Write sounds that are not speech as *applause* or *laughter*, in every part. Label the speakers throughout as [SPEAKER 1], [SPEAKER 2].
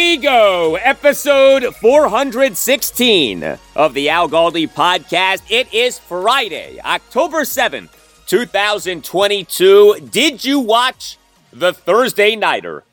[SPEAKER 1] We go. Episode 416 of the Al Galdi podcast. It is Friday, October 7th, 2022. Did you watch the Thursday Nighter?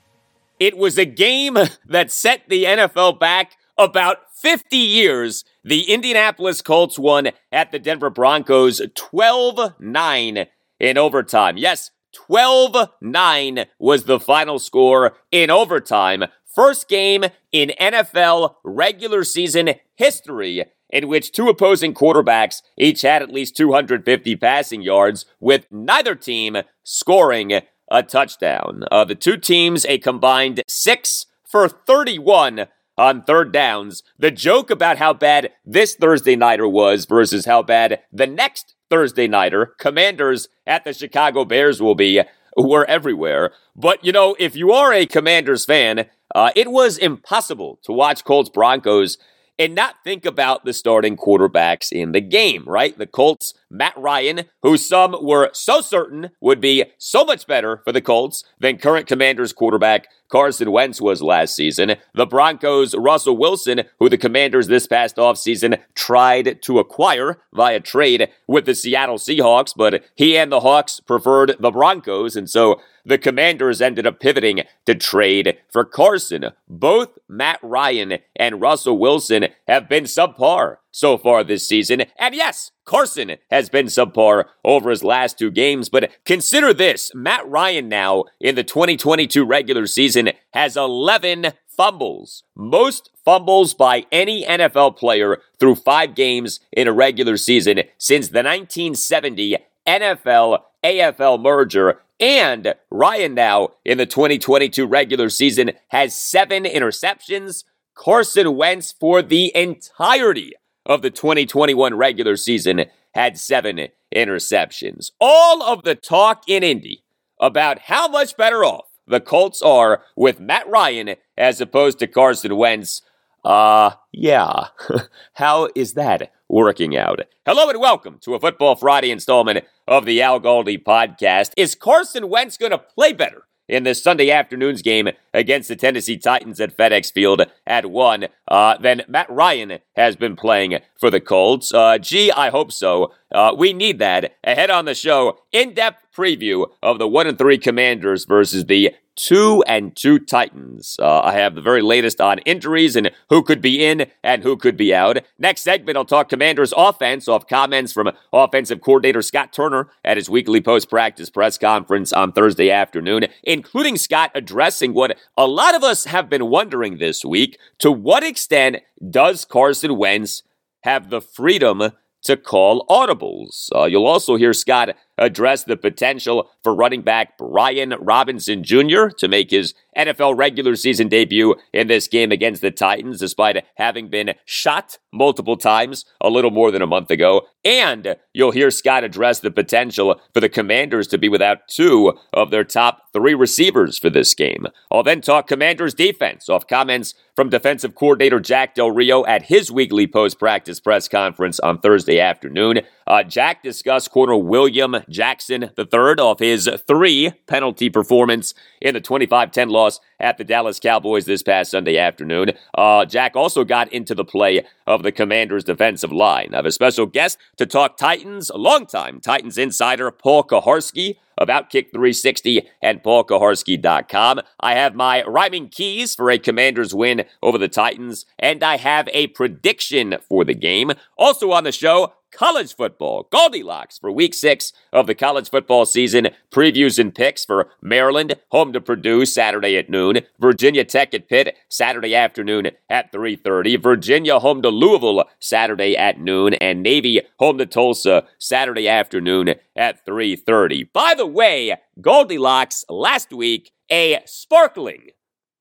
[SPEAKER 1] It was a game that set the NFL back about 50 years. The Indianapolis Colts won at the Denver Broncos 12 9 in overtime. Yes, 12 9 was the final score in overtime. First game in NFL regular season history in which two opposing quarterbacks each had at least 250 passing yards, with neither team scoring a touchdown. Uh, the two teams a combined 6 for 31 on third downs. The joke about how bad this Thursday nighter was versus how bad the next Thursday nighter, Commanders at the Chicago Bears, will be were everywhere. But you know, if you are a Commanders fan, uh, it was impossible to watch Colts Broncos and not think about the starting quarterbacks in the game, right? The Colts, Matt Ryan, who some were so certain would be so much better for the Colts than current Commanders quarterback Carson Wentz was last season. The Broncos, Russell Wilson, who the Commanders this past offseason tried to acquire via trade with the Seattle Seahawks, but he and the Hawks preferred the Broncos, and so the Commanders ended up pivoting to trade for Carson. Both Matt Ryan and Russell Wilson have been subpar so far this season. And yes, Carson has been subpar over his last two games, but consider this Matt Ryan now in the 2022 regular season has 11 fumbles. Most fumbles by any NFL player through five games in a regular season since the 1970 NFL AFL merger. And Ryan now in the 2022 regular season has seven interceptions. Carson Wentz for the entirety of the 2021 regular season had seven interceptions. All of the talk in Indy about how much better off the Colts are with Matt Ryan as opposed to Carson Wentz. Uh, yeah. *laughs* how is that working out? Hello and welcome to a Football Friday installment of the Al Galdi podcast. Is Carson Wentz going to play better in this Sunday afternoon's game against the Tennessee Titans at FedEx Field at 1 uh, than Matt Ryan has been playing for the Colts. Uh, gee, I hope so. Uh, we need that. Ahead on the show, in depth preview of the 1 and 3 Commanders versus the two and two Titans. Uh, I have the very latest on injuries and who could be in and who could be out. Next segment, I'll talk Commanders offense off comments from offensive coordinator Scott Turner at his weekly post practice press conference on Thursday afternoon, including Scott addressing what a lot of us have been wondering this week. To what extent does Carson Wentz have the freedom to call audibles. Uh, you'll also hear Scott addressed the potential for running back Brian Robinson Jr. to make his NFL regular season debut in this game against the Titans, despite having been shot multiple times a little more than a month ago. And you'll hear Scott address the potential for the Commanders to be without two of their top three receivers for this game. I'll then talk Commanders defense off comments from defensive coordinator Jack Del Rio at his weekly post practice press conference on Thursday afternoon. Uh, Jack discussed corner William Jackson III off his three penalty performance in the 25 10 loss at the Dallas Cowboys this past Sunday afternoon. Uh, Jack also got into the play of the Commanders' defensive line. I have a special guest to talk Titans, a longtime Titans insider, Paul Kuharsky of Outkick 360 and paulkuharsky.com. I have my rhyming keys for a Commanders win over the Titans, and I have a prediction for the game. Also on the show, college football. GaldiLocks for week six of the college football season. Previews and picks for Maryland, home to Purdue Saturday at noon. Virginia Tech at Pitt Saturday afternoon at 3.30. Virginia home to Louisville Saturday at noon. And Navy home to Tulsa Saturday afternoon at 3.30. By the way, GaldiLocks last week, a sparkling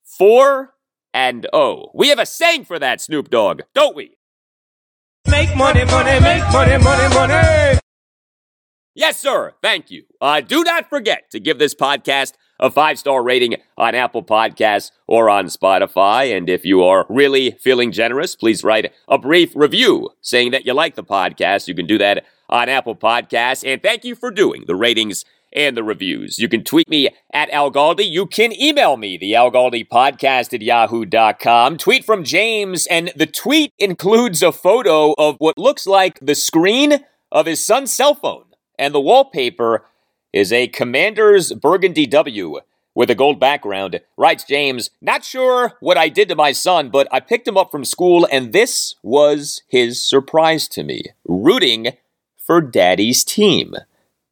[SPEAKER 1] 4 and 0. We have a saying for that, Snoop Dogg, don't we?
[SPEAKER 2] Make money, money, make money, money, money.
[SPEAKER 1] Yes, sir. Thank you. Uh, do not forget to give this podcast a five star rating on Apple Podcasts or on Spotify. And if you are really feeling generous, please write a brief review saying that you like the podcast. You can do that on Apple Podcasts. And thank you for doing the ratings and the reviews. You can tweet me at Al Galdi. You can email me, the Al Galdi podcast at yahoo.com. Tweet from James, and the tweet includes a photo of what looks like the screen of his son's cell phone. And the wallpaper is a Commander's Burgundy W with a gold background. Writes James, not sure what I did to my son, but I picked him up from school, and this was his surprise to me rooting for daddy's team.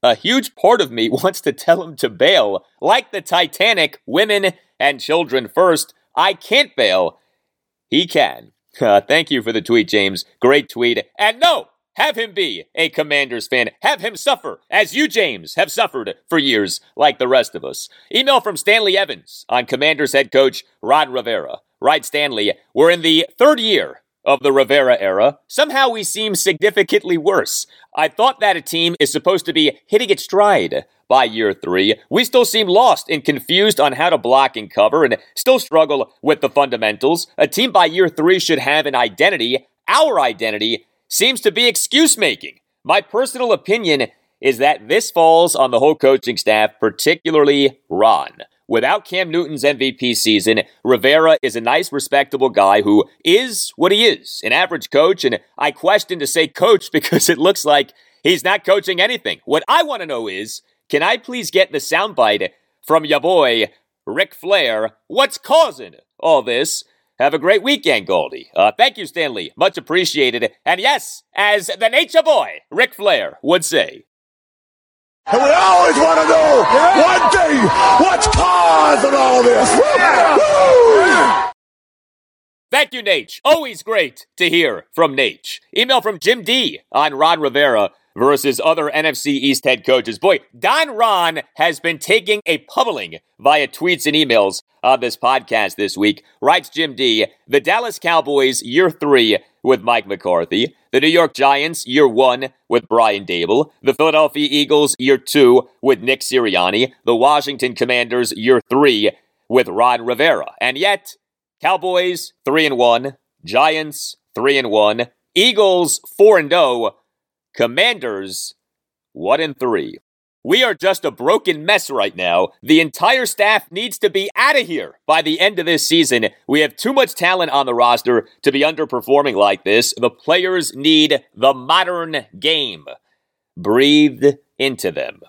[SPEAKER 1] A huge part of me *laughs* wants to tell him to bail. Like the Titanic, women and children first. I can't bail. He can. *laughs* Uh, thank you for the tweet, James. Great tweet. And no, have him be a Commanders fan. Have him suffer, as you, James, have suffered for years, like the rest of us. Email from Stanley Evans on Commanders head coach Ron Rivera. Right, Stanley, we're in the third year of the Rivera era, somehow we seem significantly worse. I thought that a team is supposed to be hitting its stride by year three. We still seem lost and confused on how to block and cover and still struggle with the fundamentals. A team by year three should have an identity. Our identity seems to be excuse making. My personal opinion is that this falls on the whole coaching staff, particularly Ron. Without Cam Newton's MVP season, Rivera is a nice, respectable guy who is what he is an average coach. And I question to say coach *laughs* because it looks like he's not coaching anything. What I want to know is can I please get the soundbite from your boy, Ric Flair? What's causing all this? Have a great weekend, Galdi. Uh, thank you, Stanley. Much appreciated. And yes, as the nature boy, Ric Flair would say,
[SPEAKER 3] and we always want to know one thing what's causing all this?
[SPEAKER 1] Thank you, Nate. Always great to hear from Nate. Email from Jim D on Ron Rivera versus other NFC East head coaches. Boy, Don Ron has been taking a pummeling via tweets and emails on this podcast this week. Writes Jim D. The Dallas Cowboys, year three with Mike McCarthy. The New York Giants, year one with Brian Daboll. The Philadelphia Eagles, year two with Nick Sirianni. The Washington Commanders, year three with Ron Rivera. And yet, Cowboys, three and one. Giants, three and one. Eagles, four and oh. Commanders, 1 and 3. We are just a broken mess right now. The entire staff needs to be out of here by the end of this season. We have too much talent on the roster to be underperforming like this. The players need the modern game breathed into them.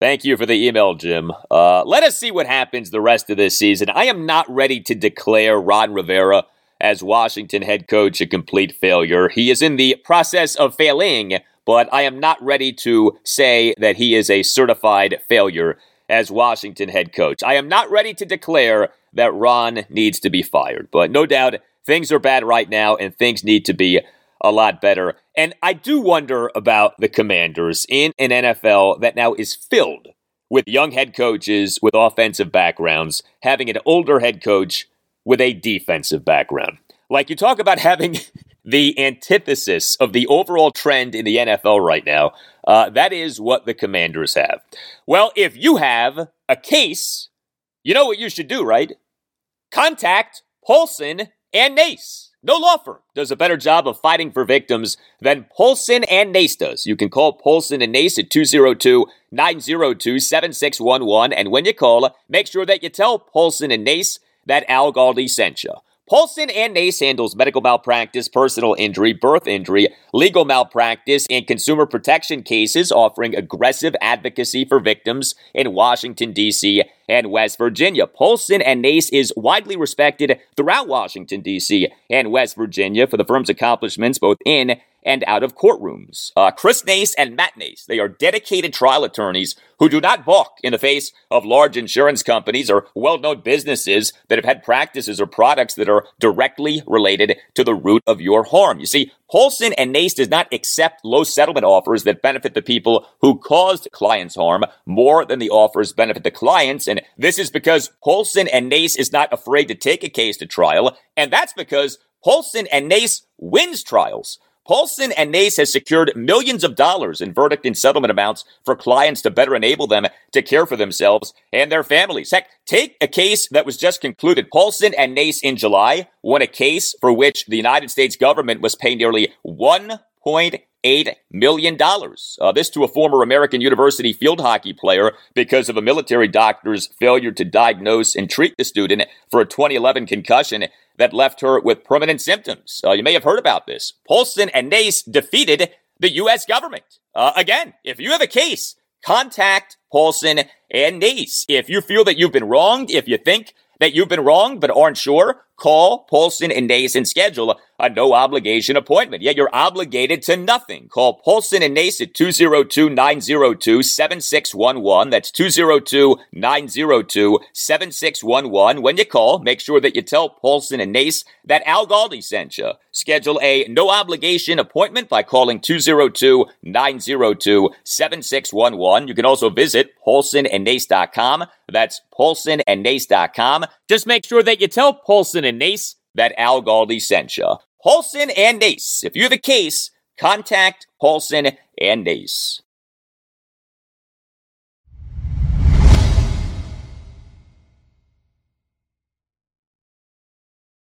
[SPEAKER 1] Thank you for the email, Jim. Uh, let us see what happens the rest of this season. I am not ready to declare Ron Rivera as Washington head coach a complete failure. He is in the process of failing, but I am not ready to say that he is a certified failure as Washington head coach. I am not ready to declare that Ron needs to be fired, but no doubt things are bad right now and things need to be a lot better. And I do wonder about the commanders in an NFL that now is filled with young head coaches with offensive backgrounds, having an older head coach with a defensive background. Like you talk about having *laughs* the antithesis of the overall trend in the NFL right now. Uh, that is what the commanders have. Well, if you have a case, you know what you should do, right? Contact Paulson and Nace. No law firm does a better job of fighting for victims than Paulson and Nace does. You can call Paulson and Nace at 202 902 7611. And when you call, make sure that you tell Paulson and Nace that Al Galdi sent you. Paulson and Nace handles medical malpractice, personal injury, birth injury, legal malpractice, and consumer protection cases, offering aggressive advocacy for victims in Washington, D.C. and West Virginia. Paulson and Nace is widely respected throughout Washington, D.C. and West Virginia for the firm's accomplishments both in and out of courtrooms. Uh, Chris Nace and Matt Nace, they are dedicated trial attorneys who do not balk in the face of large insurance companies or well-known businesses that have had practices or products that are directly related to the root of your harm. You see, Paulson and Nace does not accept low settlement offers that benefit the people who caused clients harm more than the offers benefit the clients. And this is because Paulson and Nace is not afraid to take a case to trial. And that's because Paulson and Nace wins trials. Paulson and Nace has secured millions of dollars in verdict and settlement amounts for clients to better enable them to care for themselves and their families. Heck, take a case that was just concluded. Paulson and Nace in July won a case for which the United States government was paying nearly $1.8 million. Uh, this to a former American University field hockey player because of a military doctor's failure to diagnose and treat the student for a 2011 concussion that left her with permanent symptoms. Uh, you may have heard about this. Paulson and Nace defeated the U.S. government. Uh, again, if you have a case, contact Paulson and Nace. If you feel that you've been wronged, if you think that you've been wronged but aren't sure, call Paulson and and schedule a no obligation appointment. Yet you're obligated to nothing. Call Paulson and Nace at 202-902-7611. That's 202-902-7611. When you call, make sure that you tell Paulson and Nace that Al Galdi sent you. Schedule a no obligation appointment by calling 202-902-7611. You can also visit paulsonandnace.com. That's paulsonandnace.com. Just make sure that you tell Paulson and Nace that Al Galdi sent you. Paulson and Nace. If you're the case, contact Paulson and Nace.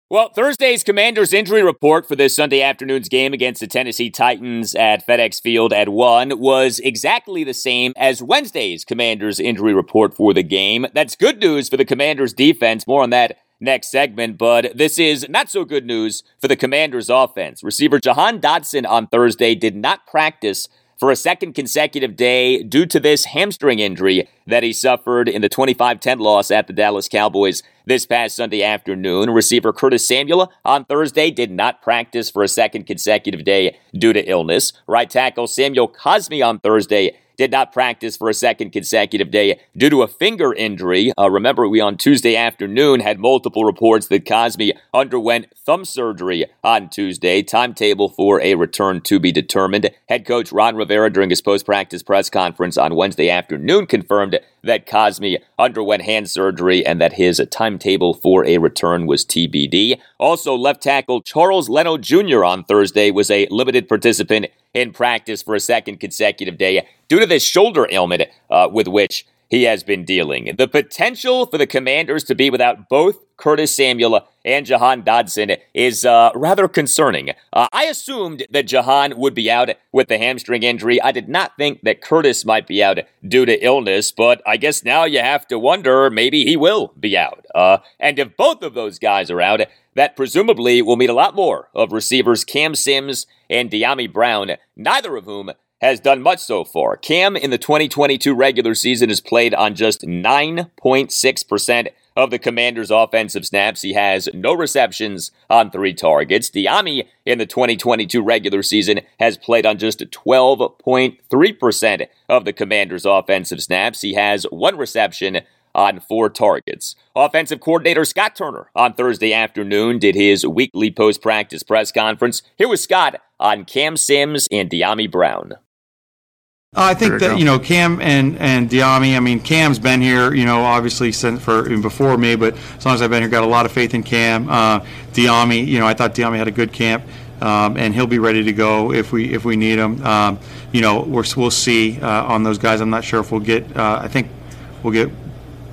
[SPEAKER 1] Well, Thursday's Commanders injury report for this Sunday afternoon's game against the Tennessee Titans at FedEx Field at 1 was exactly the same as Wednesday's Commanders injury report for the game. That's good news for the Commanders defense. More on that next segment, but this is not so good news for the Commanders offense. Receiver Jahan Dotson on Thursday did not practice for a second consecutive day due to this hamstring injury that he suffered in the 25 10 loss at the Dallas Cowboys this past Sunday afternoon. Receiver Curtis Samuel on Thursday did not practice for a second consecutive day due to illness. Right tackle Samuel Cosmi on Thursday did not practice for a second consecutive day due to a finger injury. Uh, remember, we on Tuesday afternoon had multiple reports that Cosmi underwent thumb surgery on Tuesday. Timetable for a return to be determined. Head coach Ron Rivera during his post practice press conference on Wednesday afternoon confirmed that Cosmi underwent hand surgery and that his timetable for a return was TBD. Also, left tackle Charles Leno Jr. on Thursday was a limited participant in practice for a second consecutive day due to this shoulder ailment uh, with which he has been dealing. The potential for the Commanders to be without both Curtis Samuel and Jahan Dotson is uh, rather concerning. Uh, I assumed that Jahan would be out with the hamstring injury. I did not think that Curtis might be out due to illness, but I guess now you have to wonder maybe he will be out. Uh, and if both of those guys are out, that presumably will mean a lot more of receivers Cam Sims and Dyami Brown, neither of whom has done much so far. Cam in the 2022 regular season has played on just 9.6% of the Commanders' offensive snaps. He has no receptions on three targets. Dyami in the 2022 regular season has played on just 12.3% of the Commanders' offensive snaps. He has one reception on four targets. Offensive coordinator Scott Turner on Thursday afternoon did his weekly post practice press conference. Here was Scott on Cam Sims and Dyami Brown?
[SPEAKER 4] Uh, I think that you know Cam and and Dyami. I mean, Cam's been here, you know, obviously since for before me, but as long as I've been here, got a lot of faith in Cam. Uh, Dyami, you know, I thought Dyami had a good camp, um, and he'll be ready to go if we if we need him. Um, you know, we're, we'll see uh, on those guys. I'm not sure if we'll get. Uh, I think we'll get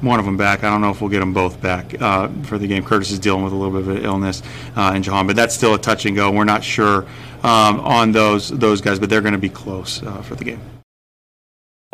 [SPEAKER 4] one of them back. I don't know if we'll get them both back uh, for the game. Curtis is dealing with a little bit of an illness, uh, and Jahan, but that's still a touch and go. We're not sure um, on those those guys, but they're going to be close uh, for the game.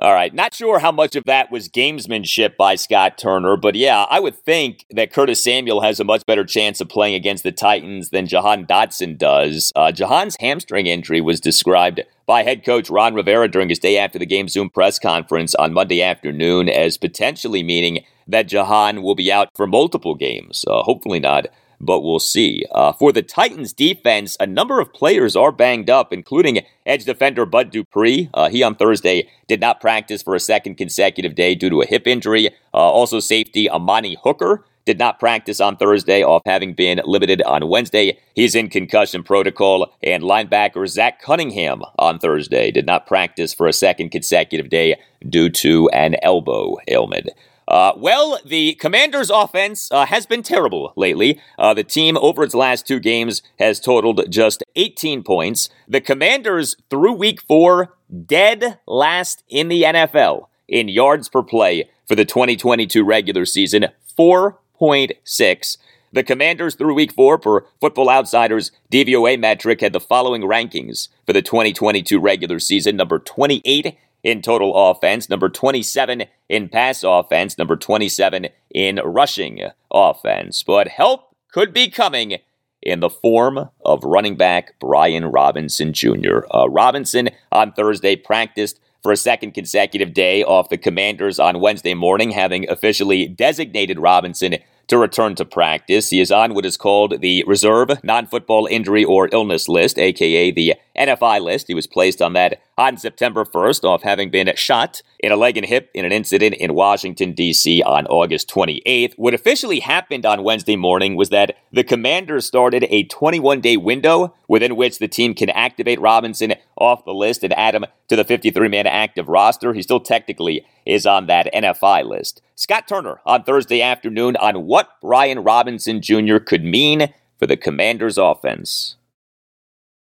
[SPEAKER 1] All right. Not sure how much of that was gamesmanship by Scott Turner, but yeah, I would think that Curtis Samuel has a much better chance of playing against the Titans than Jahan Dotson does. Uh, Jahan's hamstring injury was described by head coach Ron Rivera during his day after the game Zoom press conference on Monday afternoon as potentially meaning that Jahan will be out for multiple games. Uh, hopefully not but we'll see. Uh, for the Titans defense, a number of players are banged up, including edge defender Bud Dupree. Uh, he on Thursday did not practice for a second consecutive day due to a hip injury. Uh, also, safety Amani Hooker did not practice on Thursday off having been limited on Wednesday. He's in concussion protocol. And linebacker Zach Cunningham on Thursday did not practice for a second consecutive day due to an elbow ailment. Uh, well, the Commanders' offense uh, has been terrible lately. Uh, the team, over its last two games, has totaled just 18 points. The Commanders, through week four, dead last in the NFL in yards per play for the 2022 regular season, 4.6. The Commanders through week four per Football Outsiders DVOA metric had the following rankings for the 2022 regular season number 28 in total offense, number 27 in pass offense, number 27 in rushing offense. But help could be coming in the form of running back Brian Robinson Jr. Uh, Robinson on Thursday practiced for a second consecutive day off the Commanders on Wednesday morning, having officially designated Robinson to return to practice. He is on what is called the Reserve Non Football Injury or Illness List, aka the NFI list. He was placed on that on September 1st off having been shot in a leg and hip in an incident in Washington, D.C. on August 28th. What officially happened on Wednesday morning was that the Commanders started a 21 day window within which the team can activate Robinson off the list and add him to the 53 man active roster. He still technically is on that NFI list. Scott Turner on Thursday afternoon on what Brian Robinson Jr. could mean for the Commanders offense.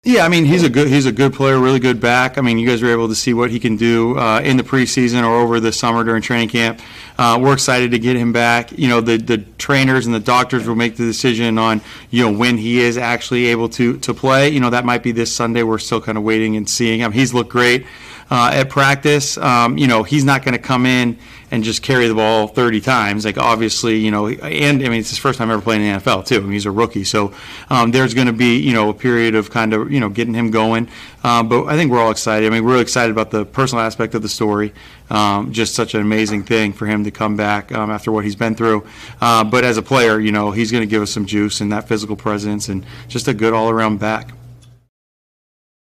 [SPEAKER 4] Yeah, I mean he's a good he's a good player, really good back. I mean you guys were able to see what he can do uh, in the preseason or over the summer during training camp. Uh, we're excited to get him back. You know the the trainers and the doctors will make the decision on you know when he is actually able to to play. You know that might be this Sunday. We're still kind of waiting and seeing him. He's looked great uh, at practice. Um, you know he's not going to come in and just carry the ball 30 times. Like obviously, you know, and I mean it's his first time ever playing in the NFL too. I mean, he's a rookie, so um, there's going to be you know a period of kind of you know getting him going. Um, but I think we're all excited. I mean, we're really excited about the personal aspect of the story. Um, just such an amazing thing for him to come back um, after what he's been through. Uh, but as a player, you know, he's going to give us some juice and that physical presence and just a good all around back.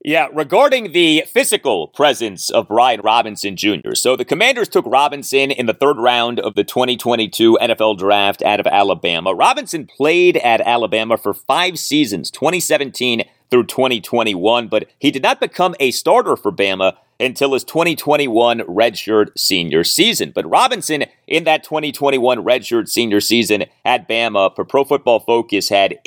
[SPEAKER 1] Yeah, regarding the physical presence of Brian Robinson Jr. So the Commanders took Robinson in the third round of the 2022 NFL Draft out of Alabama. Robinson played at Alabama for five seasons, 2017 through 2021, but he did not become a starter for Bama until his 2021 redshirt senior season. But Robinson, in that 2021 redshirt senior season at Bama, for Pro Football Focus, had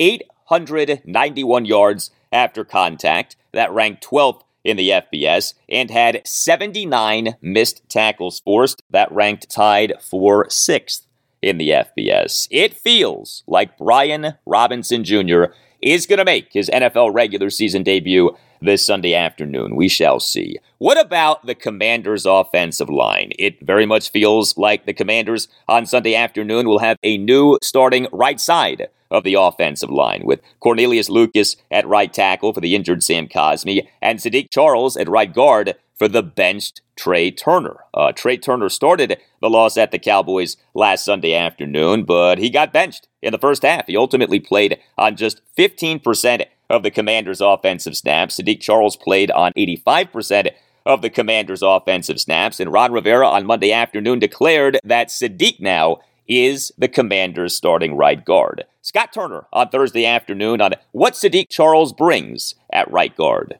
[SPEAKER 1] 891 yards after contact. That ranked 12th in the FBS and had 79 missed tackles forced. That ranked tied for 6th in the FBS. It feels like Brian Robinson Jr. is going to make his NFL regular season debut this Sunday afternoon. We shall see. What about the Commanders' offensive line? It very much feels like the Commanders on Sunday afternoon will have a new starting right side of the offensive line, with Cornelius Lucas at right tackle for the injured Sam Cosmi and Saahdiq Charles at right guard for the benched Trai Turner. Uh, Trai Turner started the loss at the Cowboys last Sunday afternoon, but he got benched in the first half. He ultimately played on just 15% of the Commanders' offensive snaps. Saahdiq Charles played on 85% of the Commanders' offensive snaps, and Ron Rivera on Monday afternoon declared that Saahdiq now is the Commanders' starting right guard. Scott Turner on Thursday afternoon on what Saahdiq Charles brings at right guard.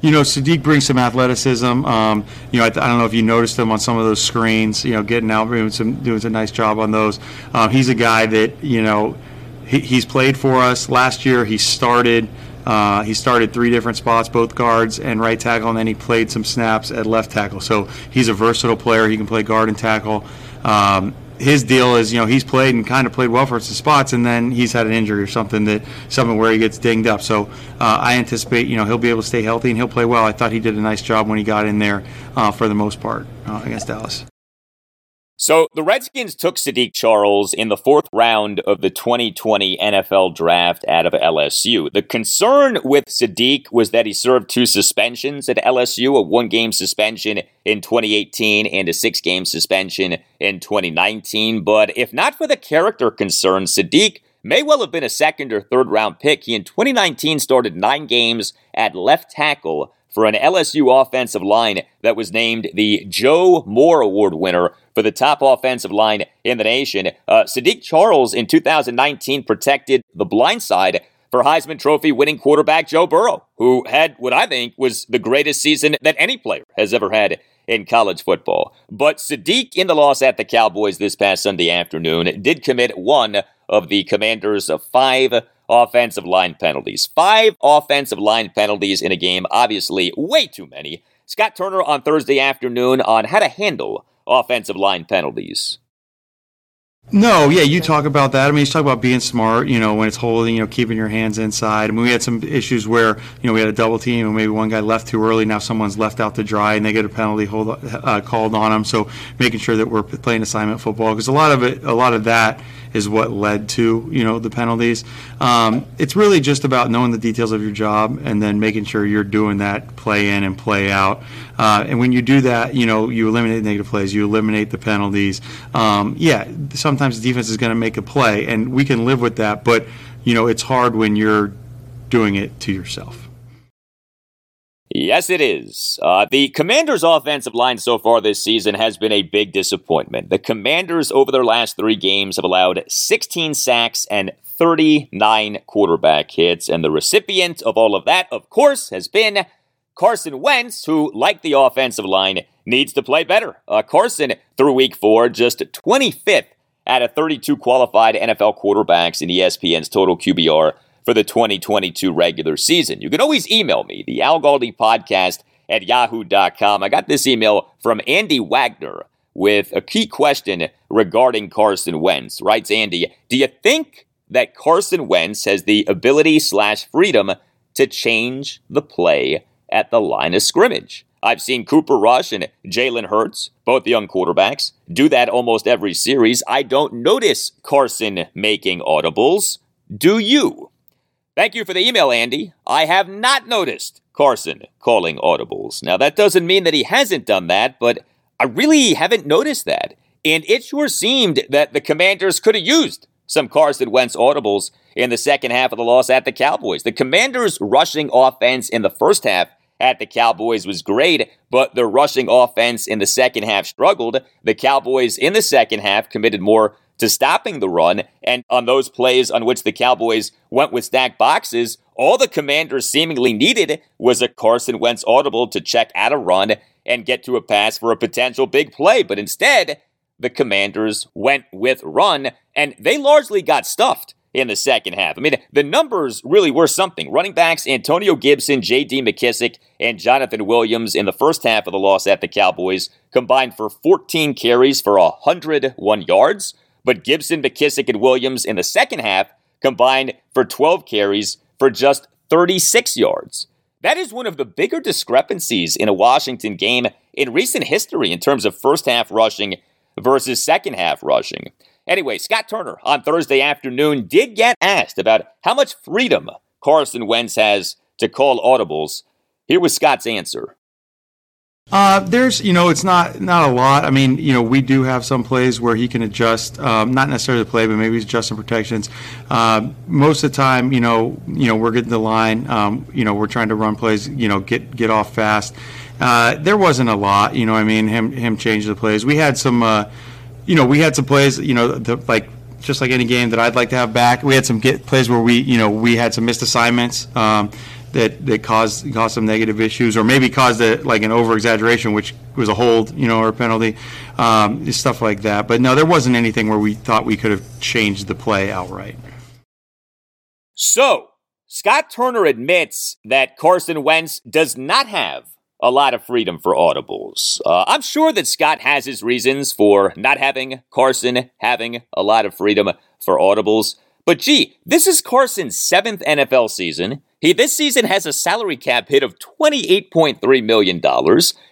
[SPEAKER 4] You know, Saahdiq brings some athleticism. Um, you know, I, I, don't know if you noticed him on some of those screens. You know, getting out, doing some doing a nice job on those. Um, he's a guy that you know he, he's played for us last year. He started. Uh, he started three different spots, both guards and right tackle, and then he played some snaps at left tackle. So he's a versatile player. He can play guard and tackle. Um, his deal is, you know, he's played and kind of played well for some spots, and then he's had an injury or something that something where he gets dinged up. So uh, I anticipate, you know, he'll be able to stay healthy and he'll play well. I thought he did a nice job when he got in there uh, for the most part uh, against Dallas.
[SPEAKER 1] So the Redskins took Saahdiq Charles in the fourth round of the 2020 NFL draft out of LSU. The concern with Saahdiq was that he served two suspensions at LSU, a one game suspension in 2018 and a six game suspension in 2019. But if not for the character concerns, Saahdiq may well have been a second or third round pick. He in 2019 started nine games at left tackle for an LSU offensive line that was named the Joe Moore Award winner for the top offensive line in the nation. Uh, Saahdiq Charles in 2019 protected the blind side for Heisman Trophy winning quarterback Joe Burrow, who had what I think was the greatest season that any player has ever had in college football. But Saahdiq in the loss at the Cowboys this past Sunday afternoon did commit one of the Commanders' five offensive line penalties. Five offensive line penalties in a game, obviously way too many. Scott Turner on Thursday afternoon on how to handle offensive line penalties.
[SPEAKER 4] No, yeah, you talk about that. I mean, you talk about being smart, you know, when it's holding, you know, keeping your hands inside. I mean, we had some issues where, you know, we had a double team and maybe one guy left too early. Now someone's left out to dry and they get a penalty hold, uh, called on them. So making sure that we're playing assignment football because a lot of it, a lot of that is what led to you know the penalties. Um, it's really just about knowing the details of your job and then making sure you're doing that play in and play out. Uh, and when you do that, you know you eliminate negative plays, you eliminate the penalties. Um, yeah, sometimes the defense is going to make a play, and we can live with that. But you know it's hard when you're doing it to yourself.
[SPEAKER 1] Yes, it is. Uh, the Commanders' offensive line so far this season has been a big disappointment. The Commanders, over their last three games, have allowed 16 sacks and 39 quarterback hits. And the recipient of all of that, of course, has been Carson Wentz, who, like the offensive line, needs to play better. Uh, Carson, through week four, just 25th out of 32 qualified NFL quarterbacks in ESPN's total QBR for the 2022 regular season. You can always email me, the Al Galdi podcast at yahoo.com. I got this email from Andy Wagner with a key question regarding Carson Wentz. Writes Andy, do you think that Carson Wentz has the ability slash freedom to change the play at the line of scrimmage? I've seen Cooper Rush and Jalen Hurts, both young quarterbacks, do that almost every series. I don't notice Carson making audibles. Do you? Thank you for the email, Andy. I have not noticed Carson calling audibles. Now, that doesn't mean that he hasn't done that, but I really haven't noticed that. And it sure seemed that the commanders could have used some Carson Wentz audibles in the second half of the loss at the Cowboys. The commanders' rushing offense in the first half at the Cowboys was great, but the rushing offense in the second half struggled. The Cowboys in the second half committed more to stopping the run. And on those plays on which the Cowboys went with stacked boxes, all the commanders seemingly needed was a Carson Wentz audible to check out a run and get to a pass for a potential big play. But instead, the commanders went with run, and they largely got stuffed in the second half. I mean, the numbers really were something. Running backs Antonio Gibson, J.D. McKissic, and Jonathan Williams in the first half of the loss at the Cowboys combined for 14 carries for 101 yards. But Gibson, McKissic, and Williams in the second half combined for 12 carries for just 36 yards. That is one of the bigger discrepancies in a Washington game in recent history in terms of first half rushing versus second half rushing. Anyway, Scott Turner on Thursday afternoon did get asked about how much freedom Carson Wentz has to call audibles. Here was Scott's answer.
[SPEAKER 4] Uh, there's, you know, it's not not a lot. I mean, you know, we do have some plays where he can adjust, um, not necessarily the play, but maybe he's adjusting protections. Uh, most of the time, you know, you know, we're getting the line. Um, you know, we're trying to run plays. You know, get get off fast. Uh, there wasn't a lot. You know, I mean, him him changing the plays. We had some. Uh, you know, we had some plays, you know, the, like just like any game that I'd like to have back. We had some get plays where we, you know, we had some missed assignments um, that that caused caused some negative issues, or maybe caused a, like an over exaggeration, which was a hold, you know, or a penalty, um, stuff like that. But no, there wasn't anything where we thought we could have changed the play outright.
[SPEAKER 1] So Scott Turner admits that Carson Wentz does not have a lot of freedom for audibles. Uh, I'm sure that Scott has his reasons for not having Carson having a lot of freedom for audibles. But gee, this is Carson's seventh NFL season. He this season has a salary cap hit of $28.3 million.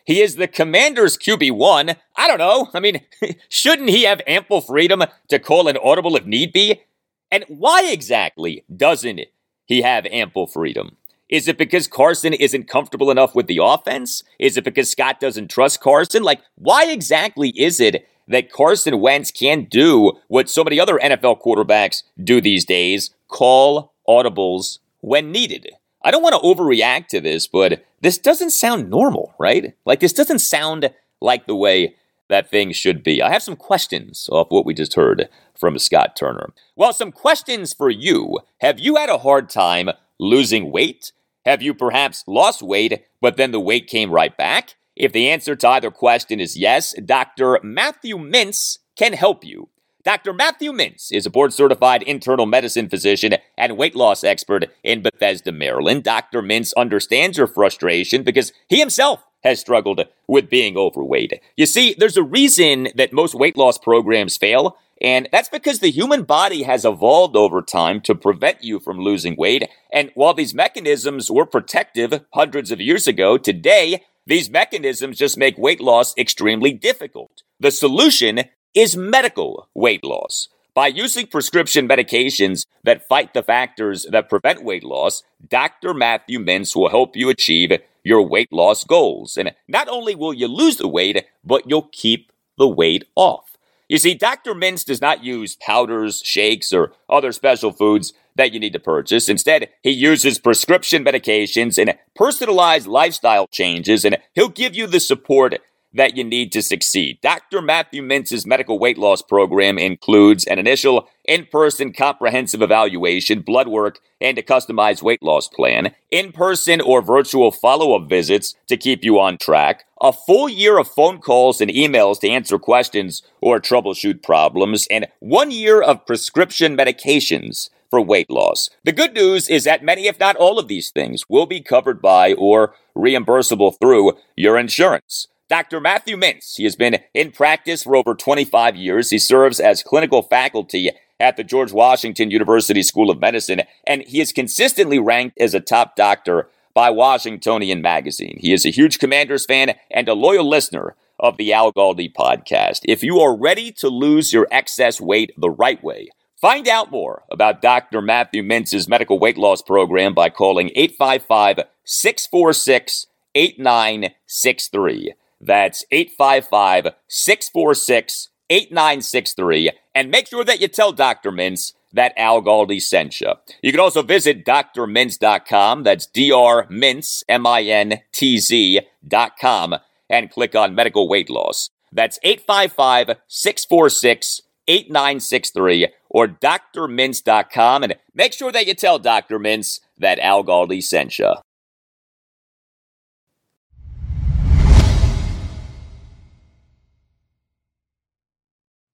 [SPEAKER 1] He is the commander's QB1. I don't know. I mean, *laughs* shouldn't he have ample freedom to call an audible if need be? And why exactly doesn't he have ample freedom? Is it because Carson isn't comfortable enough with the offense? Is it because Scott doesn't trust Carson? Like, why exactly is it that Carson Wentz can't do what so many other NFL quarterbacks do these days call audibles when needed? I don't want to overreact to this, but this doesn't sound normal, right? Like, this doesn't sound like the way that things should be. I have some questions off what we just heard from Scott Turner. Well, some questions for you. Have you had a hard time losing weight? Have you perhaps lost weight, but then the weight came right back? If the answer to either question is yes, Dr. Matthew Mintz can help you. Dr. Matthew Mintz is a board certified internal medicine physician and weight loss expert in Bethesda, Maryland. Dr. Mintz understands your frustration because he himself has struggled with being overweight. You see, there's a reason that most weight loss programs fail, and that's because the human body has evolved over time to prevent you from losing weight. And while these mechanisms were protective hundreds of years ago, today, these mechanisms just make weight loss extremely difficult. The solution is medical weight loss. By using prescription medications that fight the factors that prevent weight loss, Dr. Matthew Mintz will help you achieve your weight loss goals. And not only will you lose the weight, but you'll keep the weight off. You see, Dr. Mintz does not use powders, shakes, or other special foods that you need to purchase. Instead, he uses prescription medications and personalized lifestyle changes, and he'll give you the support that you need to succeed. Dr. Matthew Mintz's medical weight loss program includes an initial in person comprehensive evaluation, blood work, and a customized weight loss plan, in person or virtual follow up visits to keep you on track, a full year of phone calls and emails to answer questions or troubleshoot problems, and one year of prescription medications for weight loss. The good news is that many, if not all of these things, will be covered by or reimbursable through your insurance. Dr. Matthew Mintz. He has been in practice for over 25 years. He serves as clinical faculty at the George Washington University School of Medicine, and he is consistently ranked as a top doctor by Washingtonian Magazine. He is a huge Commanders fan and a loyal listener of the Al Galdi podcast. If you are ready to lose your excess weight the right way, find out more about Dr. Matthew Mintz's medical weight loss program by calling 855 646 8963. That's 855 646 8963. And make sure that you tell Dr. Mintz that Al Galdi sent you. You can also visit drmintz.com. That's drmintz, M-I-N-T-Z dot com, and click on medical weight loss. That's 855 646 8963 or drmintz.com. And make sure that you tell Dr. Mintz that Al Galdi sent you.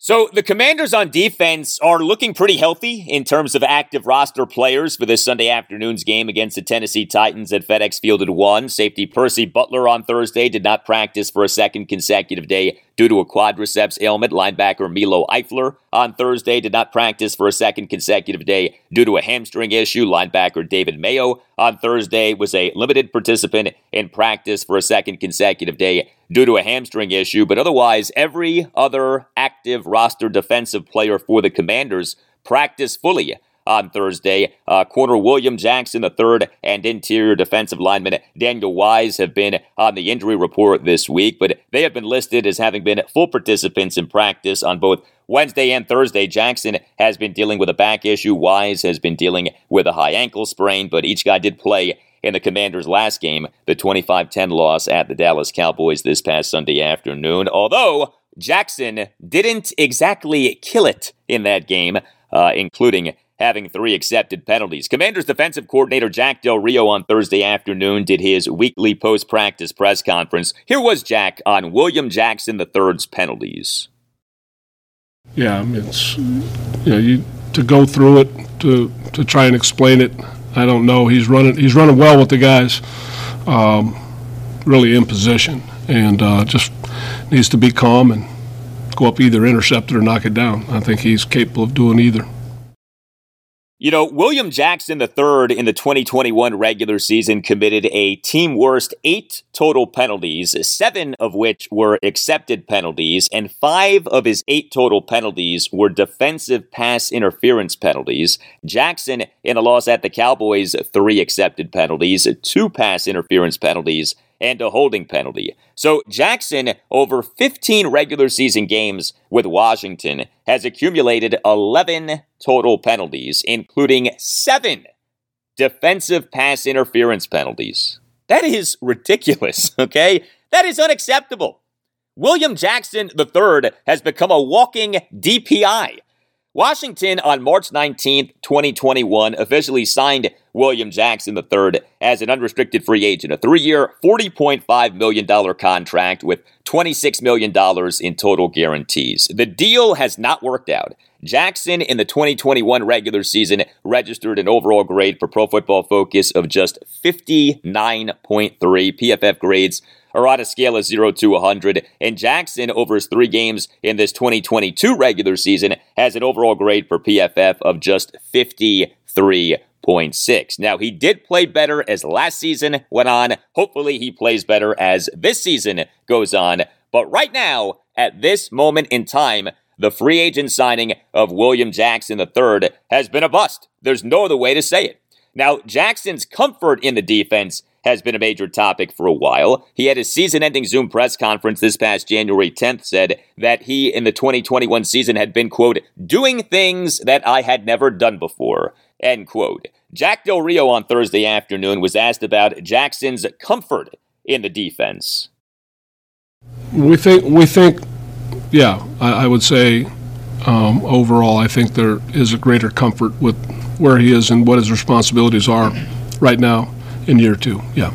[SPEAKER 1] So the Commanders on defense are looking pretty healthy in terms of active roster players for this Sunday afternoon's game against the Tennessee Titans at FedEx Field at 1. Safety Percy Butler on Thursday did not practice for a second consecutive day due to a quadriceps ailment. Linebacker Milo Eifler on Thursday did not practice for a second consecutive day due to a hamstring issue. Linebacker David Mayo on Thursday was a limited participant in practice for a second consecutive day due to a hamstring issue, but otherwise, every other active roster defensive player for the Commanders practiced fully on Thursday. Uh, corner William Jackson III and interior defensive lineman Daniel Wise have been on the injury report this week, but they have been listed as having been full participants in practice on both Wednesday and Thursday. Jackson has been dealing with a back issue. Wise has been dealing with a high ankle sprain, but each guy did play in the Commanders' last game, the 25 10 loss at the Dallas Cowboys this past Sunday afternoon. Although Jackson didn't exactly kill it in that game, uh, including having three accepted penalties. Commanders defensive coordinator Jack Del Rio on Thursday afternoon did his weekly post practice press conference. Here was Jack on William Jackson III's penalties.
[SPEAKER 5] Yeah, I mean, it's, you know, you, to go through it, to, to try and explain it, I don't know. He's running, he's running well with the guys, um, really in position, and uh, just needs to be calm and go up either intercept it or knock it down. I think he's capable of doing either.
[SPEAKER 1] You know, William Jackson III in the 2021 regular season committed a team worst eight total penalties, seven of which were accepted penalties, and five of his eight total penalties were defensive pass interference penalties. Jackson, in a loss at the Cowboys, three accepted penalties, two pass interference penalties, and a holding penalty. So Jackson, over 15 regular season games with Washington, has accumulated 11 total penalties, including seven defensive pass interference penalties. That is ridiculous, *laughs* okay? That is unacceptable. William Jackson III has become a walking DPI. Washington on March 19th, 2021, officially signed William Jackson III as an unrestricted free agent, a three year, $40.5 million contract with $26 million in total guarantees. The deal has not worked out. Jackson in the 2021 regular season registered an overall grade for Pro Football Focus of just 59.3 PFF grades are on a scale of 0 to 100, and Jackson, over his three games in this 2022 regular season, has an overall grade for PFF of just 53.6. Now, he did play better as last season went on. Hopefully, he plays better as this season goes on. But right now, at this moment in time, the free agent signing of William Jackson III has been a bust. There's no other way to say it. Now, Jackson's comfort in the defense has been a major topic for a while. He had his season ending Zoom press conference this past January 10th said that he in the 2021 season had been, quote, doing things that I had never done before, end quote. Jack Del Rio on Thursday afternoon was asked about Jackson's comfort in the defense.
[SPEAKER 5] We think, we think, yeah, I, I would say um, overall, I think there is a greater comfort with where he is and what his responsibilities are right now in year two. Yeah.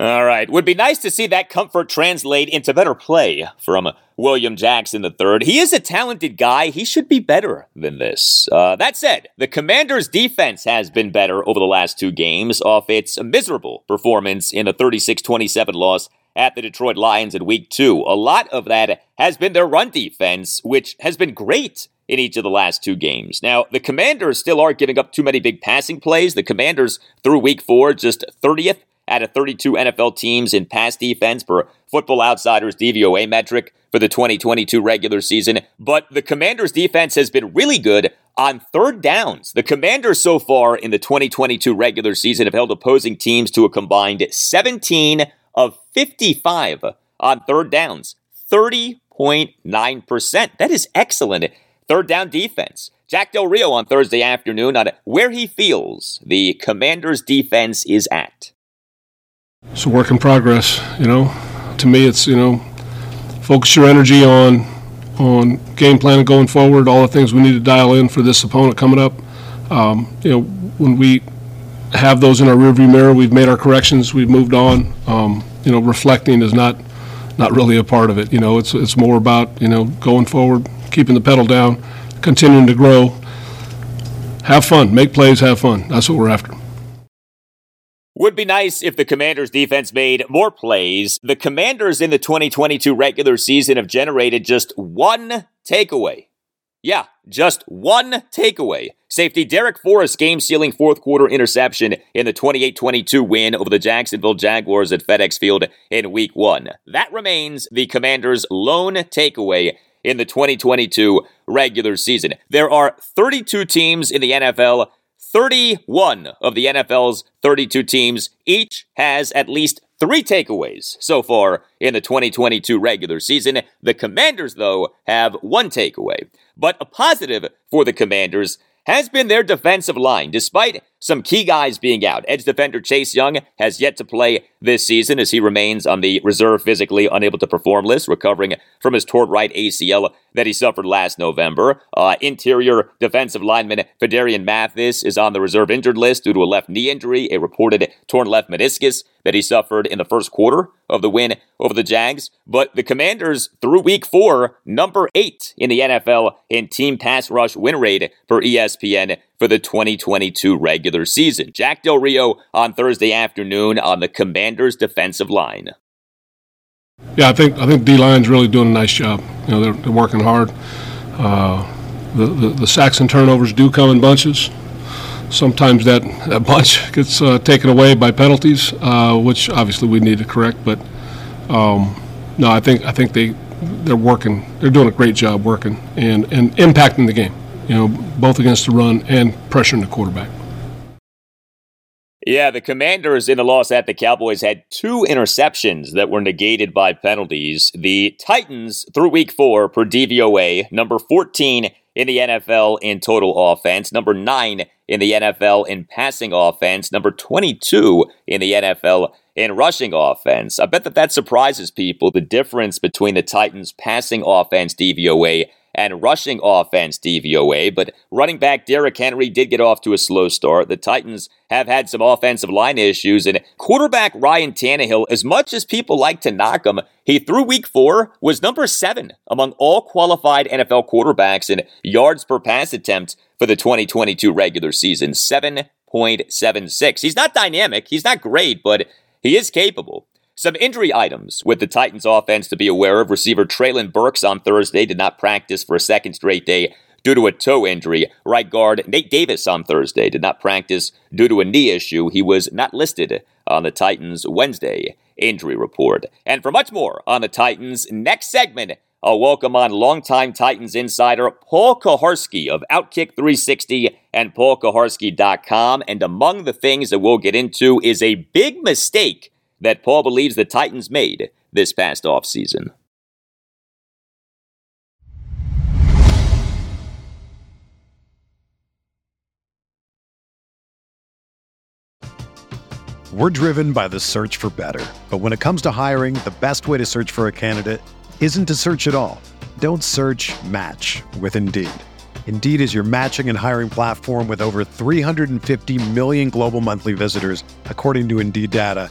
[SPEAKER 1] All right. Would be nice to see that comfort translate into better play from William Jackson III. He is a talented guy. He should be better than this. Uh, that said, the Commanders' defense has been better over the last two games off its miserable performance in a 36 27 loss at the Detroit Lions in week two. A lot of that has been their run defense, which has been great in each of the last two games. Now, the Commanders still aren't giving up too many big passing plays. The Commanders, through week four, just 30th out of 32 NFL teams in pass defense per Football Outsiders DVOA metric for the 2022 regular season. But the Commanders' defense has been really good on third downs. The Commanders so far in the 2022 regular season have held opposing teams to a combined 17 of 55 on third downs. 30.9%. That is excellent third down defense. Jack Del Rio on Thursday afternoon on where he feels the Commanders' defense is at.
[SPEAKER 5] It's a work in progress, you know. To me, it's you know, focus your energy on on game planning going forward. All the things we need to dial in for this opponent coming up. Um, you know, when we have those in our rearview mirror, we've made our corrections, we've moved on. Um, you know, reflecting is not not really a part of it. You know, it's it's more about you know going forward, keeping the pedal down, continuing to grow. Have fun, make plays, have fun. That's what we're after.
[SPEAKER 1] Would be nice if the Commanders defense made more plays. The Commanders in the 2022 regular season have generated just one takeaway. Yeah, just one takeaway. Safety Darrick Forrest game sealing fourth quarter interception in the 28 22 win over the Jacksonville Jaguars at FedEx Field in week one. That remains the Commanders' lone takeaway in the 2022 regular season. There are 32 teams in the NFL. 31 of the NFL's 32 teams each has at least three takeaways so far in the 2022 regular season. The Commanders, though, have one takeaway. But a positive for the Commanders has been their defensive line. Despite some key guys being out. Edge defender Chase Young has yet to play this season as he remains on the reserve physically unable to perform list, recovering from his torn right ACL that he suffered last November. Uh, interior defensive lineman Phidarian Mathis is on the reserve injured list due to a left knee injury, a reported torn left meniscus that he suffered in the first quarter of the win over the Jags. But the Commanders, through week four, number eight in the NFL in team pass rush win rate for ESPN for the 2022 regular season. Jack Del Rio on Thursday afternoon on the Commanders defensive line.
[SPEAKER 5] Yeah, I think I think D line's really doing a nice job. You know, they're, they're working hard. Uh, the, the, the sacks and turnovers do come in bunches. Sometimes that, that *laughs* bunch gets uh, taken away by penalties, uh, which obviously we need to correct. But um, no, I think I think they they're working. They're doing a great job working and, and impacting the game. You know, both against the run and pressuring the quarterback.
[SPEAKER 1] Yeah, the Commanders in the loss at the Cowboys had two interceptions that were negated by penalties. The Titans, through week four, per DVOA, number 14 in the NFL in total offense, number 9 in the NFL in passing offense, number 22 in the NFL in rushing offense. I bet that that surprises people, the difference between the Titans' passing offense DVOA and rushing offense DVOA, but running back Derrick Henry did get off to a slow start. The Titans have had some offensive line issues, and quarterback Ryan Tannehill, as much as people like to knock him, he through week four was number seven among all qualified NFL quarterbacks in yards per pass attempt for the 2022 regular season 7.76. He's not dynamic, he's not great, but he is capable. Some injury items with the Titans offense to be aware of. Receiver Treylon Burks on Thursday did not practice for a second straight day due to a toe injury. Right guard Nate Davis on Thursday did not practice due to a knee issue. He was not listed on the Titans Wednesday injury report. And for much more on the Titans, next segment, I'll welcome on longtime Titans insider Paul Kuharsky of Outkick 360 and paulkuharsky.com. And among the things that we'll get into is a big mistake that Paul believes the Titans made this past offseason.
[SPEAKER 6] We're driven by the search for better. But when it comes to hiring, the best way to search for a candidate isn't to search at all. Don't search match with Indeed. Indeed is your matching and hiring platform with over 350 million global monthly visitors, according to Indeed data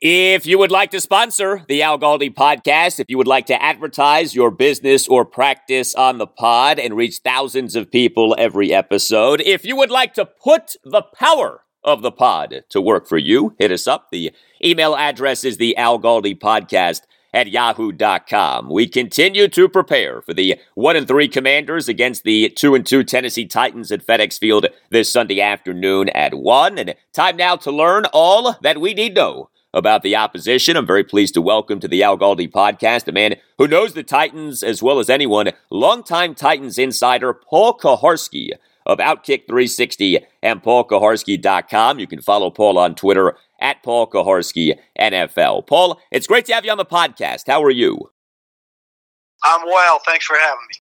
[SPEAKER 1] If you would like to sponsor the Al Galdi podcast, if you would like to advertise your business or practice on the pod and reach thousands of people every episode, if you would like to put the power of the pod to work for you, hit us up. The email address is the Al Galdi podcast at yahoo.com. We continue to prepare for the 1 and 3 Commanders against the 2 and 2 Tennessee Titans at FedEx Field this Sunday afternoon at 1. And time now to learn all that we need to know about the opposition. I'm very pleased to welcome to the Al Galdi podcast a man who knows the Titans as well as anyone, longtime Titans insider Paul Kuharsky of Outkick 360 and PaulKuharsky.com. You can follow Paul on Twitter at Paul Kuharsky NFL. Paul, it's great to have you on the podcast. How are you?
[SPEAKER 7] I'm well. Thanks for having me.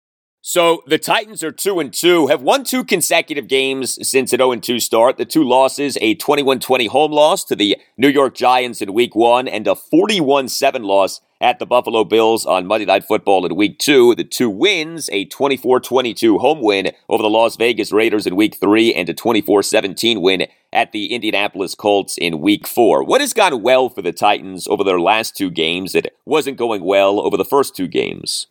[SPEAKER 1] So the Titans are 2 and 2, have won two consecutive games since an 0 and 2 start. The two losses, a 21-20 home loss to the New York Giants in week 1 and a 41-7 loss at the Buffalo Bills on Monday Night Football in week 2. The two wins, a 24-22 home win over the Las Vegas Raiders in week 3 and a 24-17 win at the Indianapolis Colts in week 4. What has gone well for the Titans over their last two games that wasn't going well over the first two games?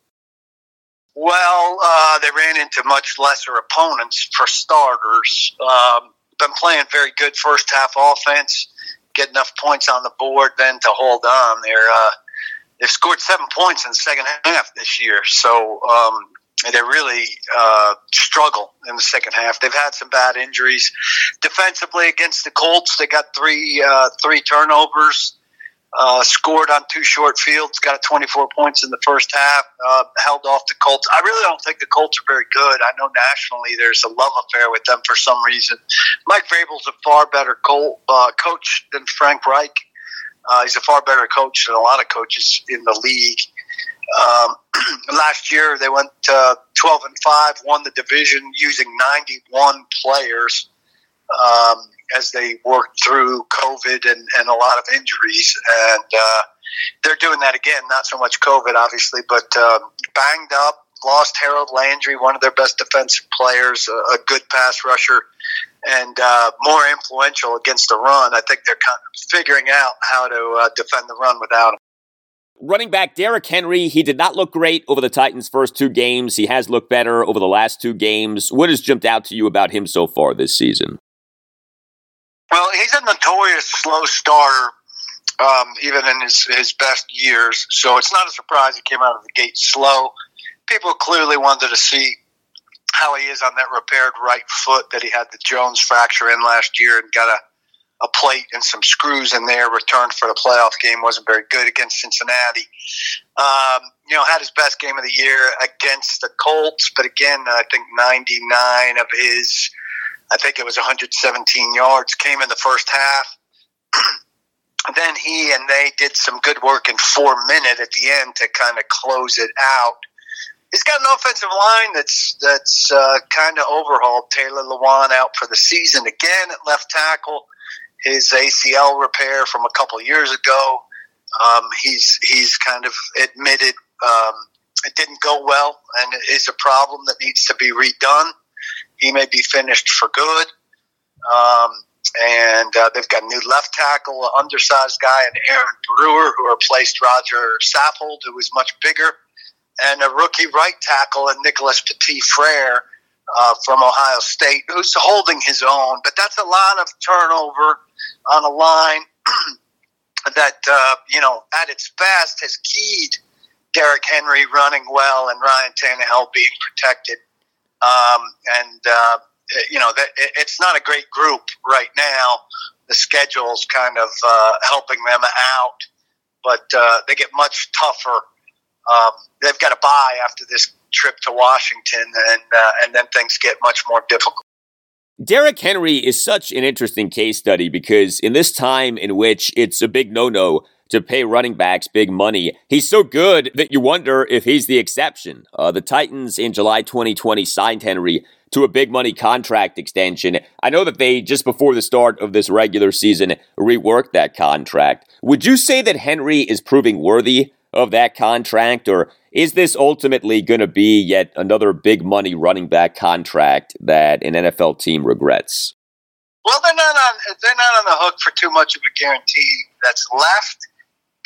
[SPEAKER 7] Well, uh, they ran into much lesser opponents for starters. Um, been playing very good first half offense, get enough points on the board then to hold on. They're uh, they've scored seven points in the second half this year, so um, they really uh, struggle in the second half. They've had some bad injuries defensively against the Colts. They got three uh, three turnovers uh, scored on two short fields, got 24 points in the first half, uh, held off the Colts. I really don't think the Colts are very good. I know nationally there's a love affair with them for some reason. Mike Vrabel's a far better uh, coach than Frank Reich. Uh, he's a far better coach than a lot of coaches in the league. Um, *clears throat* last year they went 12 and 5, won the division using 91 players. Um, as they worked through COVID and, and a lot of injuries. And uh, they're doing that again, not so much COVID, obviously, but um, banged up, lost Harold Landry, one of their best defensive players, a, a good pass rusher, and uh, more influential against the run. I think they're kind of figuring out how to uh, defend the run without him.
[SPEAKER 1] Running back Derrick Henry, he did not look great over the Titans' first two games. He has looked better over the last two games. What has jumped out to you about him so far this season?
[SPEAKER 7] Well, he's a notorious slow starter, um, even in his, his best years. So it's not a surprise he came out of the gate slow. People clearly wanted to see how he is on that repaired right foot that he had the Jones fracture in last year and got a, a plate and some screws in there. Returned for the playoff game wasn't very good against Cincinnati. Um, you know, had his best game of the year against the Colts, but again, I think 99 of his I think it was 117 yards, came in the first half. *clears throat* then he and they did some good work in four minute at the end to kind of close it out. He's got an offensive line that's that's uh, kind of overhauled. Taylor Lewan out for the season again at left tackle. His ACL repair from a couple years ago. Um, he's he's kind of admitted um, it didn't go well and it is a problem that needs to be redone. He may be finished for good. Um, and uh, they've got a new left tackle, an undersized guy, and Aaron Brewer, who replaced Rodger Saffold, who was much bigger, and a rookie right tackle, and Nicholas Petit Frere uh, from Ohio State, who's holding his own. But that's a lot of turnover on a line *clears throat* that, uh, you know, at its best has keyed Derrick Henry running well and Ryan Tannehill being protected. Um, and, uh, you know, that, it's not a great group right now. The schedule's kind of uh, helping them out, but uh, they get much tougher. Um, they've got to buy after this trip to Washington, and uh, and then things get much more difficult.
[SPEAKER 1] Derrick Henry is such an interesting case study because in this time in which it's a big no-no to pay running backs big money. He's so good that you wonder if he's the exception. Uh, the Titans in July 2020 signed Henry to a big money contract extension. I know that they, just before the start of this regular season, reworked that contract. Would you say that Henry is proving worthy of that contract, or is this ultimately going to be yet another big money running back contract that an NFL team regrets?
[SPEAKER 7] Well, they're not on they're not on the hook for too much of a guarantee that's left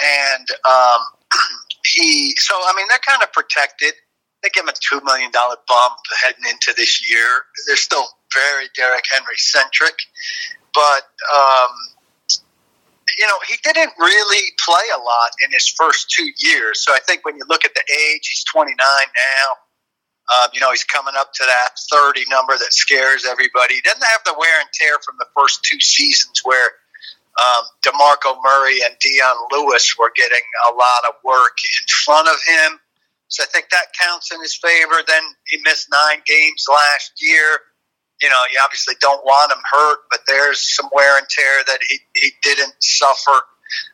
[SPEAKER 7] and um, *clears throat* he. So I mean, they're kind of protected. They give him a two million dollar bump heading into this year. They're still very Derrick Henry centric, but um, you know he didn't really play a lot in his first two years. So I think when you look at the age, he's 29 now. Um, you know, he's coming up to that 30 number that scares everybody. He doesn't have the wear and tear from the first two seasons where um, DeMarco Murray and Dion Lewis were getting a lot of work in front of him. So I think that counts in his favor. Then he missed nine games last year. you know, you obviously don't want him hurt, but there's some wear and tear that he, he didn't suffer.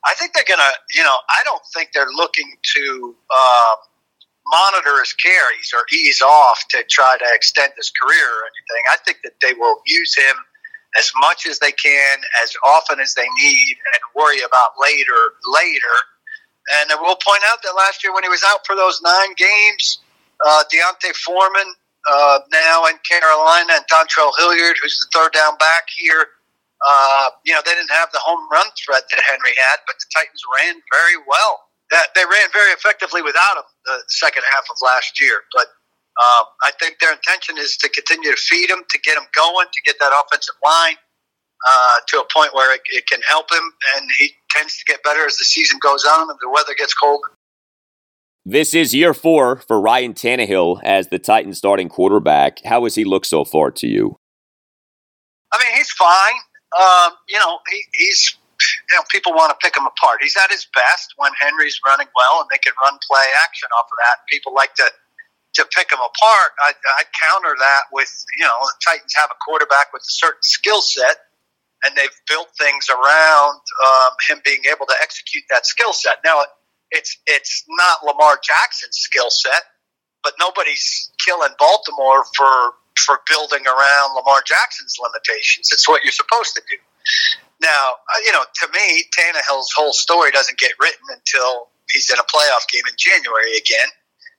[SPEAKER 7] I think they're going to, you know, I don't think they're looking to uh, monitor his carries or ease off to try to extend his career or anything. I think that they will use him as much as they can, as often as they need, and worry about later, later. And we'll point out that last year when he was out for those nine games, uh, D'Onta Foreman uh, now in Carolina and Dontrell Hilliard, who's the third down back here. Uh, you know, they didn't have the home run threat that Henry had, but the Titans ran very well. That they ran very effectively without him the second half of last year. But um, I think their intention is to continue to feed him, to get him going, to get that offensive line uh, to a point where it, it can help him, and he tends to get better as the season goes on and the weather gets colder.
[SPEAKER 1] This is year four for Ryan Tannehill as the Titans starting quarterback. How has he looked so far to you?
[SPEAKER 7] I mean, he's fine. Um, you know, he, he's, you know, people want to pick him apart. He's at his best when Henry's running well and they can run play action off of that. People like to, to pick them apart. I, I counter that with, you know, the Titans have a quarterback with a certain skill set and they've built things around um, him being able to execute that skill set. Now, it's it's not Lamar Jackson's skill set, but nobody's killing Baltimore for for building around Lamar Jackson's limitations. It's what you're supposed to do. Now, uh, you know, to me, Tannehill's whole story doesn't get written until he's in a playoff game in January again,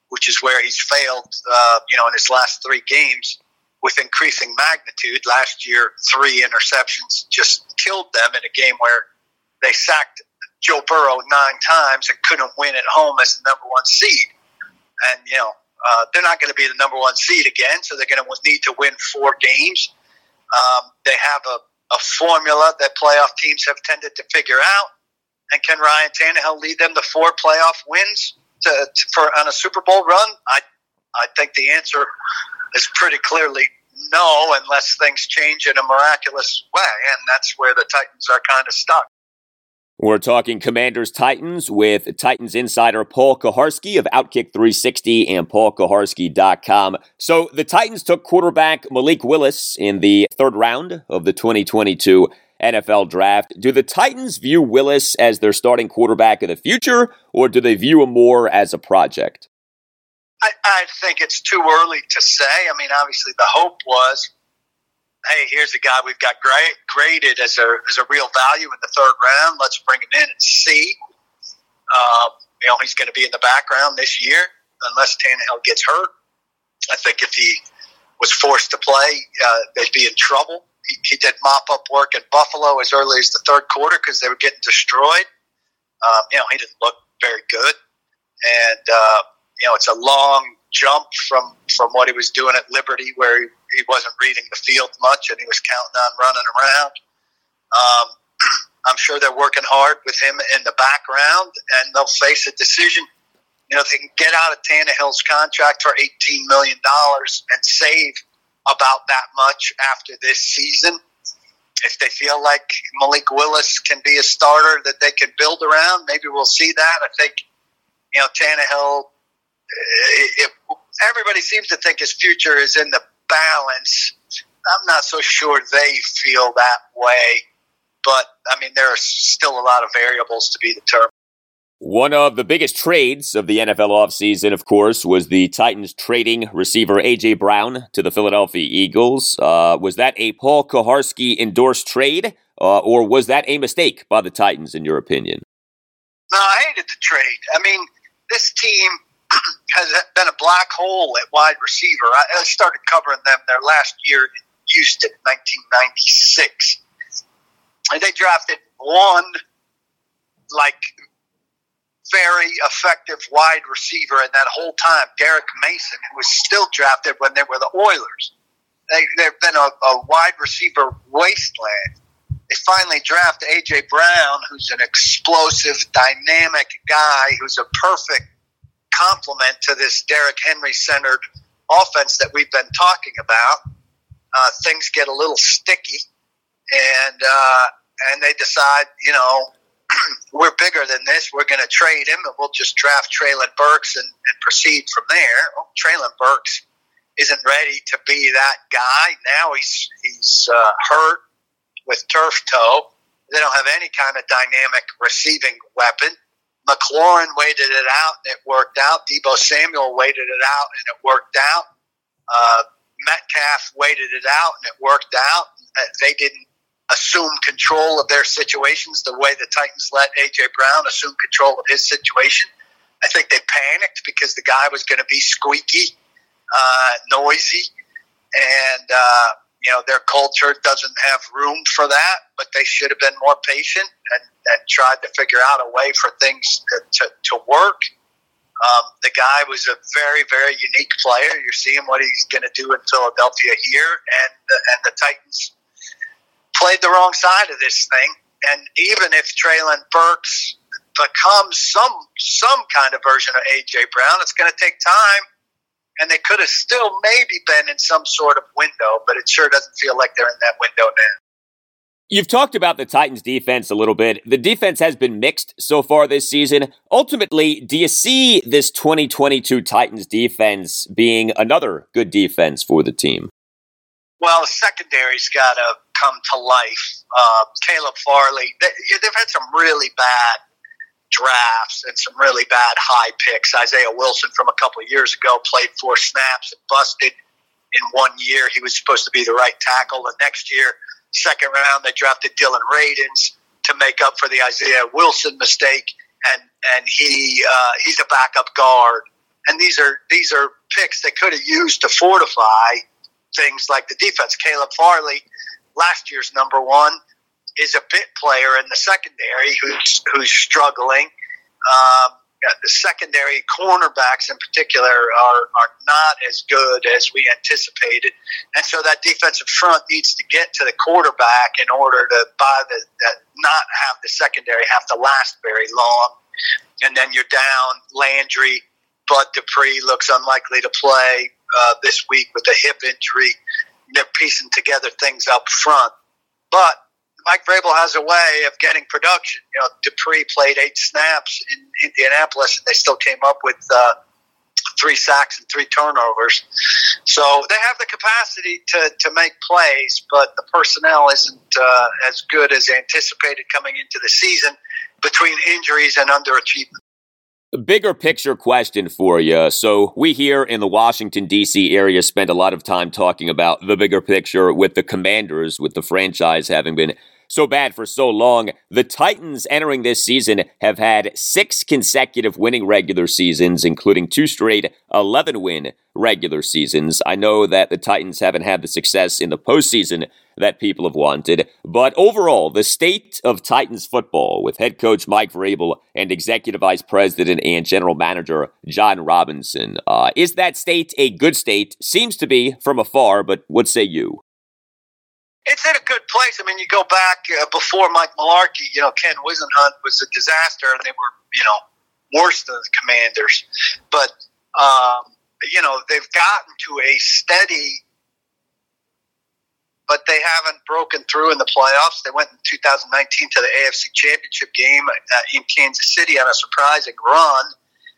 [SPEAKER 7] which is where he's failed. Uh, you know, in his last three games with increasing magnitude. Last year, three interceptions just killed them in a game where they sacked Joe Burrow nine times and couldn't win at home as the number one seed. And, you know, uh, they're not going to be the number one seed again, so they're going to need to win four games. Um, they have a, a formula that playoff teams have tended to figure out. And can Ryan Tannehill lead them to four playoff wins to, to, for on a Super Bowl run? I I think the answer is pretty clearly no, unless things change in a miraculous way, and that's where the Titans are kind of stuck.
[SPEAKER 1] We're talking Commanders Titans with Titans insider Paul Kuharsky of Outkick 360 and PaulKuharsky.com. So the Titans took quarterback Malik Willis in the third round of the 2022 NFL draft. Do the Titans view Willis as their starting quarterback of the future, or do they view him more as a project?
[SPEAKER 7] I, I think it's too early to say. I mean, obviously, the hope was hey, here's a guy we've got great, graded as a, as a real value in the third round. Let's bring him in and see. Um, you know, he's going to be in the background this year unless Tannehill gets hurt. I think if he was forced to play, uh, they'd be in trouble. He, did mop up work in Buffalo as early as the third quarter because they were getting destroyed. Um, you know, he didn't look very good. And, uh, you know, it's a long jump from, from what he was doing at Liberty where he he wasn't reading the field much, and he was counting on running around. Um, *clears throat* I'm sure they're working hard with him in the background, and they'll face a decision. You know, if they can get out of Tannehill's contract for $18 million and save about that much after this season, if they feel like Malik Willis can be a starter that they can build around, maybe we'll see that. I think, you know, Tannehill, eh, everybody seems to think his future is in the balance. I'm not so sure they feel that way, but I mean, there are still a lot of variables to be determined.
[SPEAKER 1] One of the biggest trades of the NFL offseason, of course, was the Titans trading receiver A.J. Brown to the Philadelphia Eagles. Uh, was that a Paul Kuharsky endorsed trade, uh, or was that a mistake by the Titans, in your opinion?
[SPEAKER 7] No, I hated the trade. I mean, this team *clears throat* has been a black hole at wide receiver. I, I started covering them their last year in Houston, 1996, and they drafted one like very effective wide receiver in that whole time, Derrick Mason, who was still drafted when they were the Oilers. They, they've been a, a wide receiver wasteland. They finally draft A.J. Brown, who's an explosive, dynamic guy who's a perfect complement to this Derrick Henry centered offense that we've been talking about. Uh, things get a little sticky, and uh, and they decide, you know, we're bigger than this. We're going to trade him, and we'll just draft Treylon Burks and, and proceed from there. Well, Treylon Burks isn't ready to be that guy. Now he's he's uh, hurt with turf toe. They don't have any kind of dynamic receiving weapon. McLaurin waited it out and it worked out. Deebo Samuel waited it out and it worked out. Uh, Metcalf waited it out and it worked out. Uh, they didn't assume control of their situations the way the Titans let A.J. Brown assume control of his situation. I think they panicked because the guy was going to be squeaky, uh, noisy, and uh, you know their culture doesn't have room for that. But they should have been more patient and, and tried to figure out a way for things to, to, to work. Um, the guy was a very, very unique player. You're seeing what he's going to do in Philadelphia here, and the, and the Titans played the wrong side of this thing. And even if Treylon Burks becomes some some kind of version of AJ Brown, it's going to take time. And they could have still maybe been in some sort of window, but it sure doesn't feel like they're in that window now.
[SPEAKER 1] You've talked about the Titans defense a little bit. The defense has been mixed so far this season. Ultimately, do you see this 2022 Titans defense being another good defense for the team?
[SPEAKER 7] Well, secondary's got to come to life. Uh, Caleb Farley, they, they've had some really bad drafts and some really bad high picks. Isaiah Wilson from a couple of years ago played four snaps and busted in one year. He was supposed to be the right tackle. The next year, second round, they drafted Dillon Radunz to make up for the Isaiah Wilson mistake, and and he uh, he's a backup guard. And these are these are picks they could have used to fortify things like the defense. Caleb Farley, last year's number one, is a bit player in the secondary who's who's struggling. Um, the secondary cornerbacks in particular are, are not as good as we anticipated. And so that defensive front needs to get to the quarterback in order to buy the, not have the secondary have to last very long. And then you're down Landry, Bud Dupree looks unlikely to play uh, this week with a hip injury. They're piecing together things up front. But Mike Vrabel has a way of getting production. You know, Dupree played eight snaps in Indianapolis, and they still came up with uh, three sacks and three turnovers. So they have the capacity to, to make plays, but the personnel isn't uh, as good as anticipated coming into the season between injuries and underachievement
[SPEAKER 1] bigger picture question for you. So, we here in the Washington, D.C. area spend a lot of time talking about the bigger picture with the commanders, with the franchise having been so bad for so long. The Titans entering this season have had six consecutive winning regular seasons, including two straight 11 win regular seasons. I know that the Titans haven't had the success in the postseason that people have wanted, but overall, the state of Titans football with head coach Mike Vrabel and executive vice president and general manager Jon Robinson, uh, is that state a good state? Seems to be from afar, but what say you?
[SPEAKER 7] it's in a good place. I mean, you go back uh, before Mike Mularkey, you know, Ken Whisenhunt was a disaster, and they were, you know, worse than the Commanders. But um, you know, they've gotten to a steady, but they haven't broken through in the playoffs. They went in 2019 to the AFC Championship game uh, in Kansas City on a surprising run.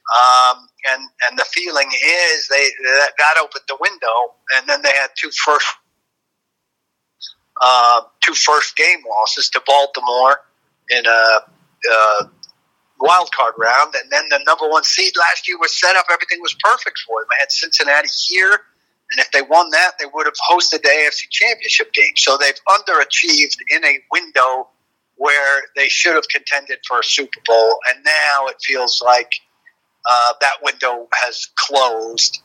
[SPEAKER 7] Um, and and the feeling is they that, that opened the window, and then they had two first uh, two first game losses to Baltimore in a, a wild card round, and then the number one seed last year was set up. Everything was perfect for them. They had Cincinnati here, and if they won that, they would have hosted the AFC Championship game. So they've underachieved in a window where they should have contended for a Super Bowl, and now it feels like uh, that window has closed.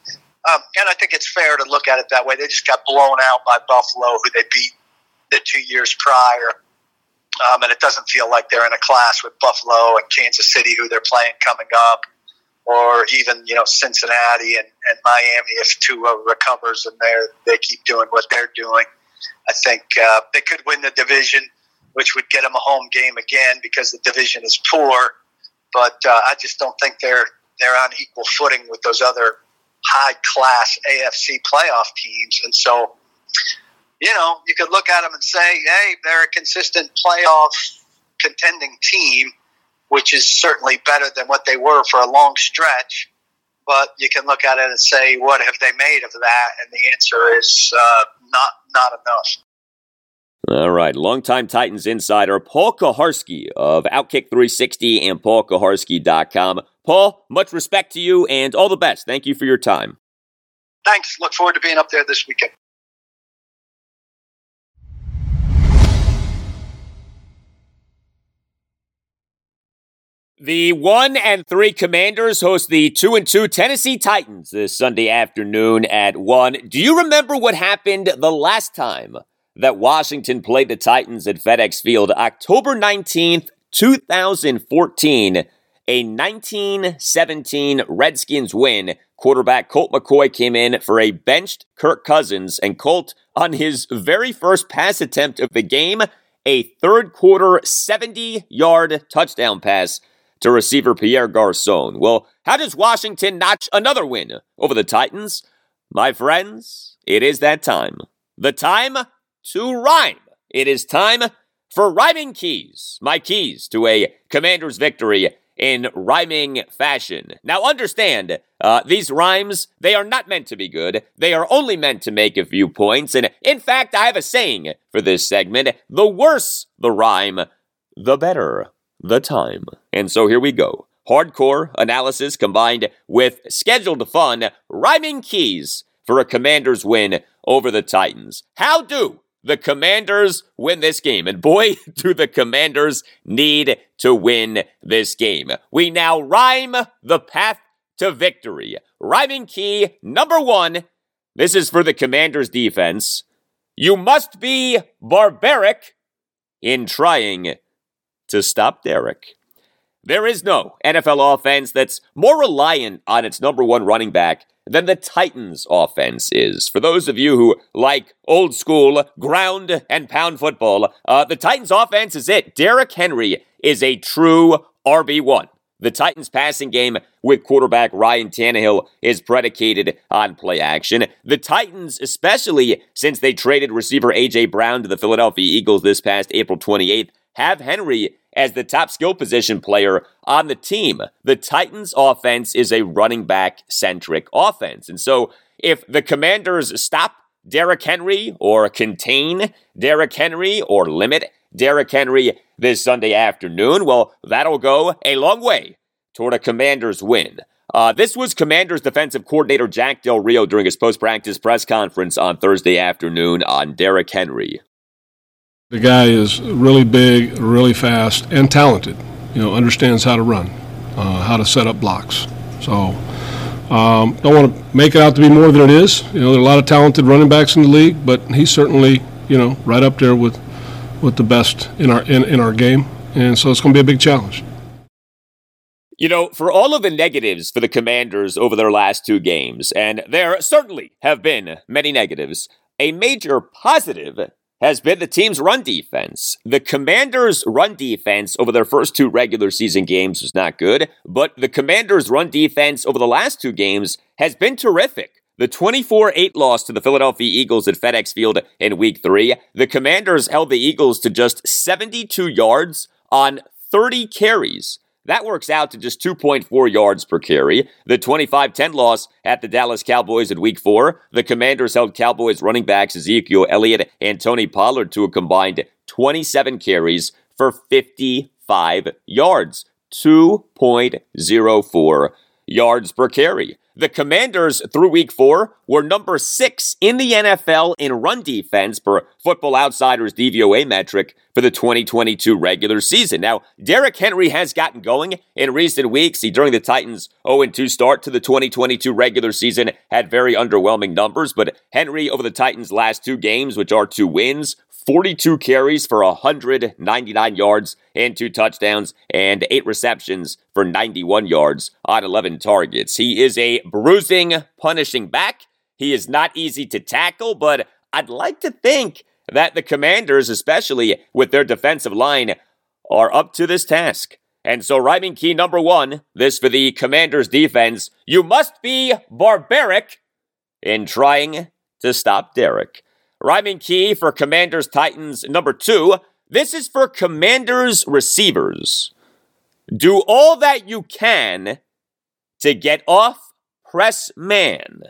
[SPEAKER 7] Um, and I think it's fair to look at it that way. They just got blown out by Buffalo, who they beat the two years prior. Um, and it doesn't feel like they're in a class with Buffalo and Kansas City, who they're playing coming up, or even you know Cincinnati and, and Miami if Tua recovers and they they keep doing what they're doing. I think uh, they could win the division, which would get them a home game again because the division is poor. But uh, I just don't think they're they're on equal footing with those other high class AFC playoff teams, and so you know, you could look at them and say, hey, they're a consistent playoff contending team, which is certainly better than what they were for a long stretch. but you can look at it and say, what have they made of that? And the answer is uh, not not enough.
[SPEAKER 1] All right, longtime Titans insider Paul Kuharsky of Outkick 360 and PaulKuharsky.com. Paul, much respect to you and all the best. Thank you for your time.
[SPEAKER 7] Thanks. Look forward to being up there this weekend.
[SPEAKER 1] The one and three Commanders host the two and two Tennessee Titans this Sunday afternoon at one. Do you remember what happened the last time that Washington played the Titans at FedEx Field? October 19th, 2014, a 1917 Redskins win. Quarterback Colt McCoy came in for a benched Kirk Cousins, and Colt, on his very first pass attempt of the game, a third quarter 70 yard touchdown pass to receiver Pierre Garcon. Well, how does Washington notch another win over the Titans? My friends, it is that time. The time to rhyme. It is time for rhyming keys. My keys to a commander's victory in rhyming fashion. Now, understand, uh, these rhymes, they are not meant to be good. They are only meant to make a few points. And in fact, I have a saying for this segment the worse the rhyme, the better the time. And so here we go. Hardcore analysis combined with scheduled fun, rhyming keys for a Commanders win over the Titans. How do the Commanders win this game? And boy, *laughs* do the Commanders need to win this game. We now rhyme the path to victory. Rhyming key number one. This is for the Commanders defense. You must be barbaric in trying to stop Derrick. There is no NFL offense that's more reliant on its number one running back than the Titans offense is. For those of you who like old school ground and pound football, uh, the Titans offense is it. Derrick Henry is a true RB1. The Titans passing game with quarterback Ryan Tannehill is predicated on play action. The Titans, especially since they traded receiver A.J. Brown to the Philadelphia Eagles this past April 28th, have Henry as the top skill position player on the team. The Titans offense is a running back centric offense. And so if the commanders stop Derrick Henry or contain Derrick Henry or limit Derrick Henry this Sunday afternoon, well, that'll go a long way toward a commander's win. Uh, this was Commanders defensive coordinator Jack Del Rio during his post practice press conference on Thursday afternoon on Derrick Henry.
[SPEAKER 5] The guy is really big, really fast, and talented. You know, understands how to run, uh, how to set up blocks. So, um, don't want to make it out to be more than it is. You know, there are a lot of talented running backs in the league, but he's certainly, you know, right up there with with the best in our in, in our game. And so it's going to be a big challenge.
[SPEAKER 1] You know, for all of the negatives for the Commanders over their last two games, and there certainly have been many negatives, a major positive has been the team's run defense. The Commanders' run defense over their first two regular season games was not good, but the Commanders' run defense over the last two games has been terrific. The 24 8 loss to the Philadelphia Eagles at FedEx Field in week three, the Commanders held the Eagles to just 72 yards on 30 carries. That works out to just 2.4 yards per carry. The 25 10 loss at the Dallas Cowboys in week four, the Commanders held Cowboys running backs Ezekiel Elliott and Tony Pollard to a combined 27 carries for 55 yards. 2.04 yards per carry. The Commanders, through week four, were number six in the NFL in run defense per Football Outsiders DVOA metric for the 2022 regular season. Now, Derrick Henry has gotten going in recent weeks. He, during the Titans' 0 2 start to the 2022 regular season, had very underwhelming numbers, but Henry over the Titans' last two games, which are two wins, 42 carries for 199 yards and two touchdowns, and eight receptions for 91 yards on 11 targets. He is a bruising, punishing back. He is not easy to tackle, but I'd like to think that the commanders, especially with their defensive line, are up to this task. And so, rhyming key number one, this for the commanders' defense you must be barbaric in trying to stop Derrick. Rhyming key for Commanders Titans number two. This is for Commanders receivers. Do all that you can to get off press man.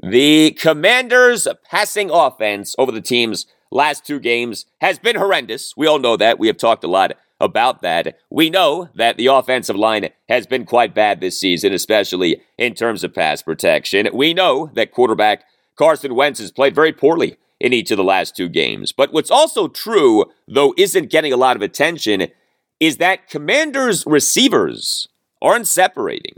[SPEAKER 1] The Commanders' passing offense over the team's last two games has been horrendous. We all know that. We have talked a lot about that. We know that the offensive line has been quite bad this season, especially in terms of pass protection. We know that quarterback Carson Wentz has played very poorly in each of the last two games. But what's also true, though isn't getting a lot of attention, is that Commanders receivers aren't separating.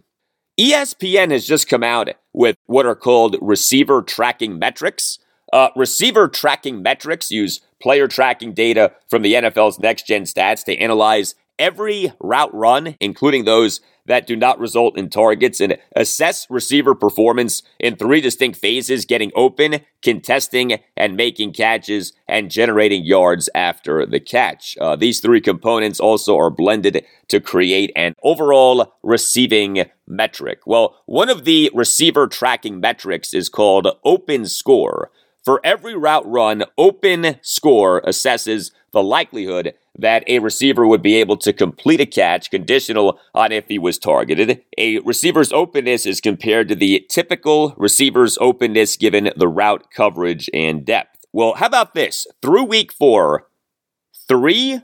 [SPEAKER 1] ESPN has just come out with what are called receiver tracking metrics. Uh, receiver tracking metrics use player tracking data from the NFL's next gen stats to analyze every route run, including those that do not result in targets, and assess receiver performance in three distinct phases getting open, contesting, and making catches, and generating yards after the catch. Uh, these three components also are blended to create an overall receiving metric. Well, one of the receiver tracking metrics is called open score. For every route run, open score assesses the likelihood that a receiver would be able to complete a catch conditional on if he was targeted. A receiver's openness is compared to the typical receiver's openness given the route coverage and depth. Well, how about this? Through week four, three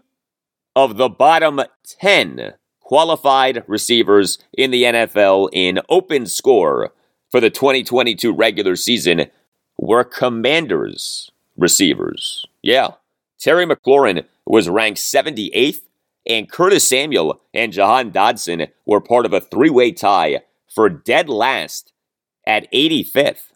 [SPEAKER 1] of the bottom 10 qualified receivers in the NFL in open score for the 2022 regular season were commanders receivers. Yeah. Terry McLaurin was ranked 78th, and Curtis Samuel and Jahan Dotson were part of a three way tie for dead last at 85th.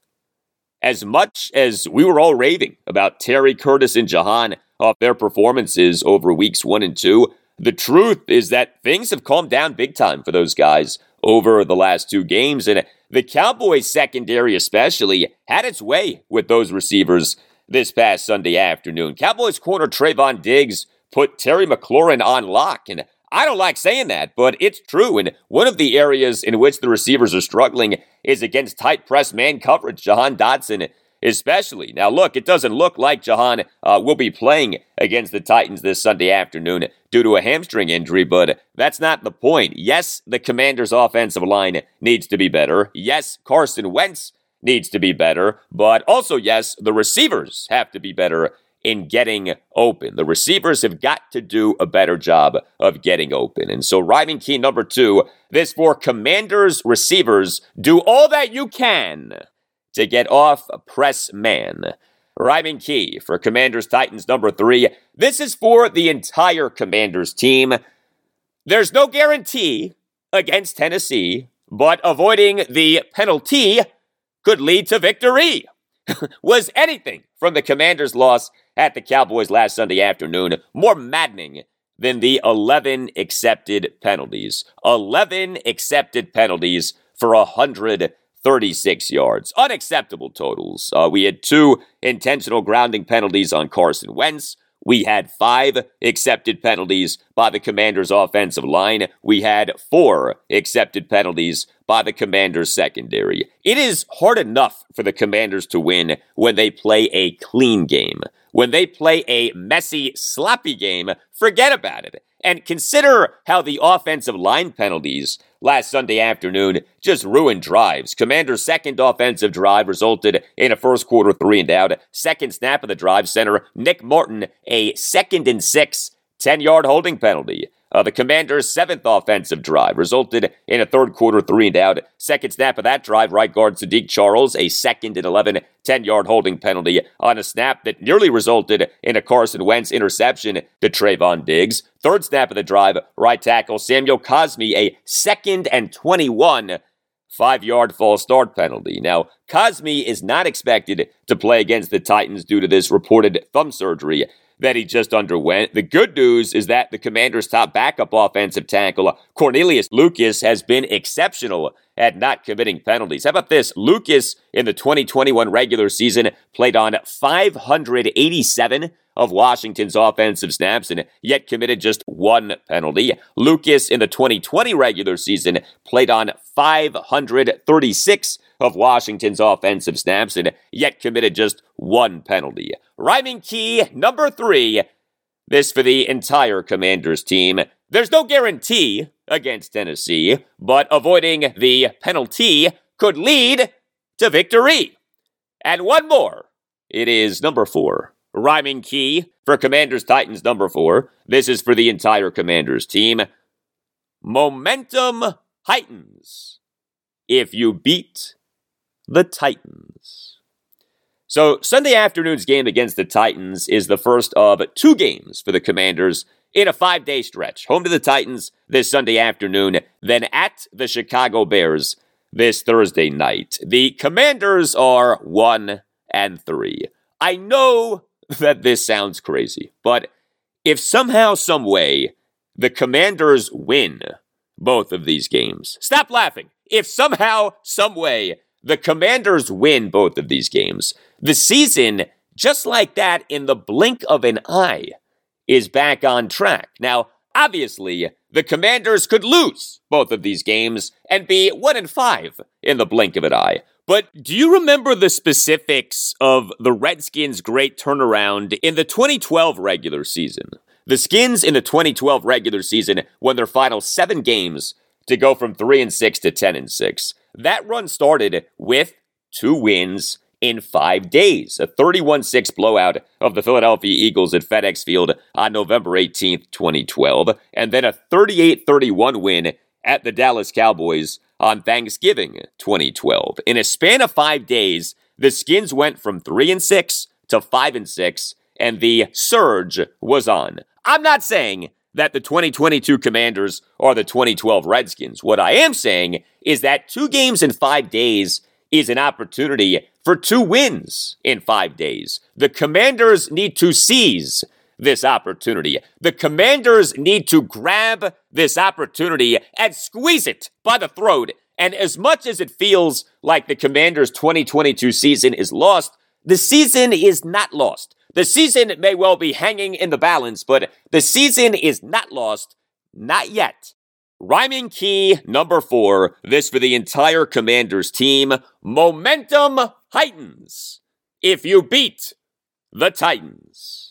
[SPEAKER 1] As much as we were all raving about Terry Curtis and Jahan off their performances over weeks one and two, the truth is that things have calmed down big time for those guys over the last two games. And the Cowboys secondary, especially, had its way with those receivers this past Sunday afternoon. Cowboys corner Trevon Diggs put Terry McLaurin on lock. And I don't like saying that, but it's true. And one of the areas in which the receivers are struggling is against tight press man coverage. Jahan Dotson especially. Now, look, it doesn't look like Jahan uh, will be playing against the Titans this Sunday afternoon due to a hamstring injury, but that's not the point. Yes, the Commanders' offensive line needs to be better. Yes, Carson Wentz needs to be better, but also, yes, the receivers have to be better in getting open. The receivers have got to do a better job of getting open. And so, rhyming key number two this for Commanders receivers do all that you can to get off press man. Rhyming key for Commanders Titans number three. This is for the entire Commanders team. There's no guarantee against Tennessee, but avoiding the penalty could lead to victory. *laughs* Was anything from the Commanders' loss at the Cowboys last Sunday afternoon more maddening than the 11 accepted penalties? 11 accepted penalties for 136 yards. Unacceptable totals. Uh, we had two intentional grounding penalties on Carson Wentz. We had five accepted penalties by the Commanders' offensive line. We had four accepted penalties by the Commanders' secondary. It is hard enough for the Commanders to win when they play a clean game. When they play a messy, sloppy game, forget about it. And consider how the offensive line penalties last Sunday afternoon just ruined drives. Commander's second offensive drive resulted in a first quarter three and out. Second snap of the drive center, Nick Martin, a second and six 10 yard holding penalty. Uh, the Commanders' seventh offensive drive resulted in a third quarter three and out. Second snap of that drive, right guard Saahdiq Charles, a second and 11 10 yard holding penalty on a snap that nearly resulted in a Carson Wentz interception to Trevon Diggs. Third snap of the drive, right tackle Samuel Cosmi, a second and 21 five yard false start penalty. Now, Cosmi is not expected to play against the Titans due to this reported thumb surgery that he just underwent. The good news is that the commander's top backup offensive tackle, Cornelius Lucas, has been exceptional at not committing penalties. How about this? Lucas in the 2021 regular season played on 587 of Washington's offensive snaps and yet committed just one penalty. Lucas in the 2020 regular season played on 536 of Washington's offensive snaps and yet committed just one penalty. Rhyming key number three. This for the entire Commanders team. There's no guarantee against Tennessee, but avoiding the penalty could lead to victory. And one more. It is number four. Rhyming key for Commanders Titans number four. This is for the entire Commanders team. Momentum heightens if you beat the Titans. So, Sunday afternoon's game against the Titans is the first of two games for the Commanders in a five day stretch. Home to the Titans this Sunday afternoon, then at the Chicago Bears this Thursday night. The Commanders are one and three. I know *laughs* that this sounds crazy, but if somehow, some way, the Commanders win both of these games, stop laughing. If somehow, some way, the Commanders win both of these games, the season, just like that, in the blink of an eye, is back on track. Now, obviously, the Commanders could lose both of these games and be 1 and 5 in the blink of an eye. But do you remember the specifics of the Redskins' great turnaround in the 2012 regular season? The Skins in the 2012 regular season won their final 7 games to go from 3 and 6 to 10 and 6. That run started with two wins in five days. A 31 6 blowout of the Philadelphia Eagles at FedEx Field on November 18th, 2012, and then a 38 31 win at the Dallas Cowboys on Thanksgiving 2012. In a span of five days, the Skins went from 3 and 6 to 5 and 6, and the surge was on. I'm not saying that the 2022 Commanders are the 2012 Redskins. What I am saying is that two games in five days is an opportunity for two wins in five days. The Commanders need to seize this opportunity. The Commanders need to grab this opportunity and squeeze it by the throat. And as much as it feels like the Commanders' 2022 season is lost, the season is not lost. The season may well be hanging in the balance, but the season is not lost, not yet. Rhyming key number four, this for the entire Commanders team. Momentum heightens if you beat the Titans.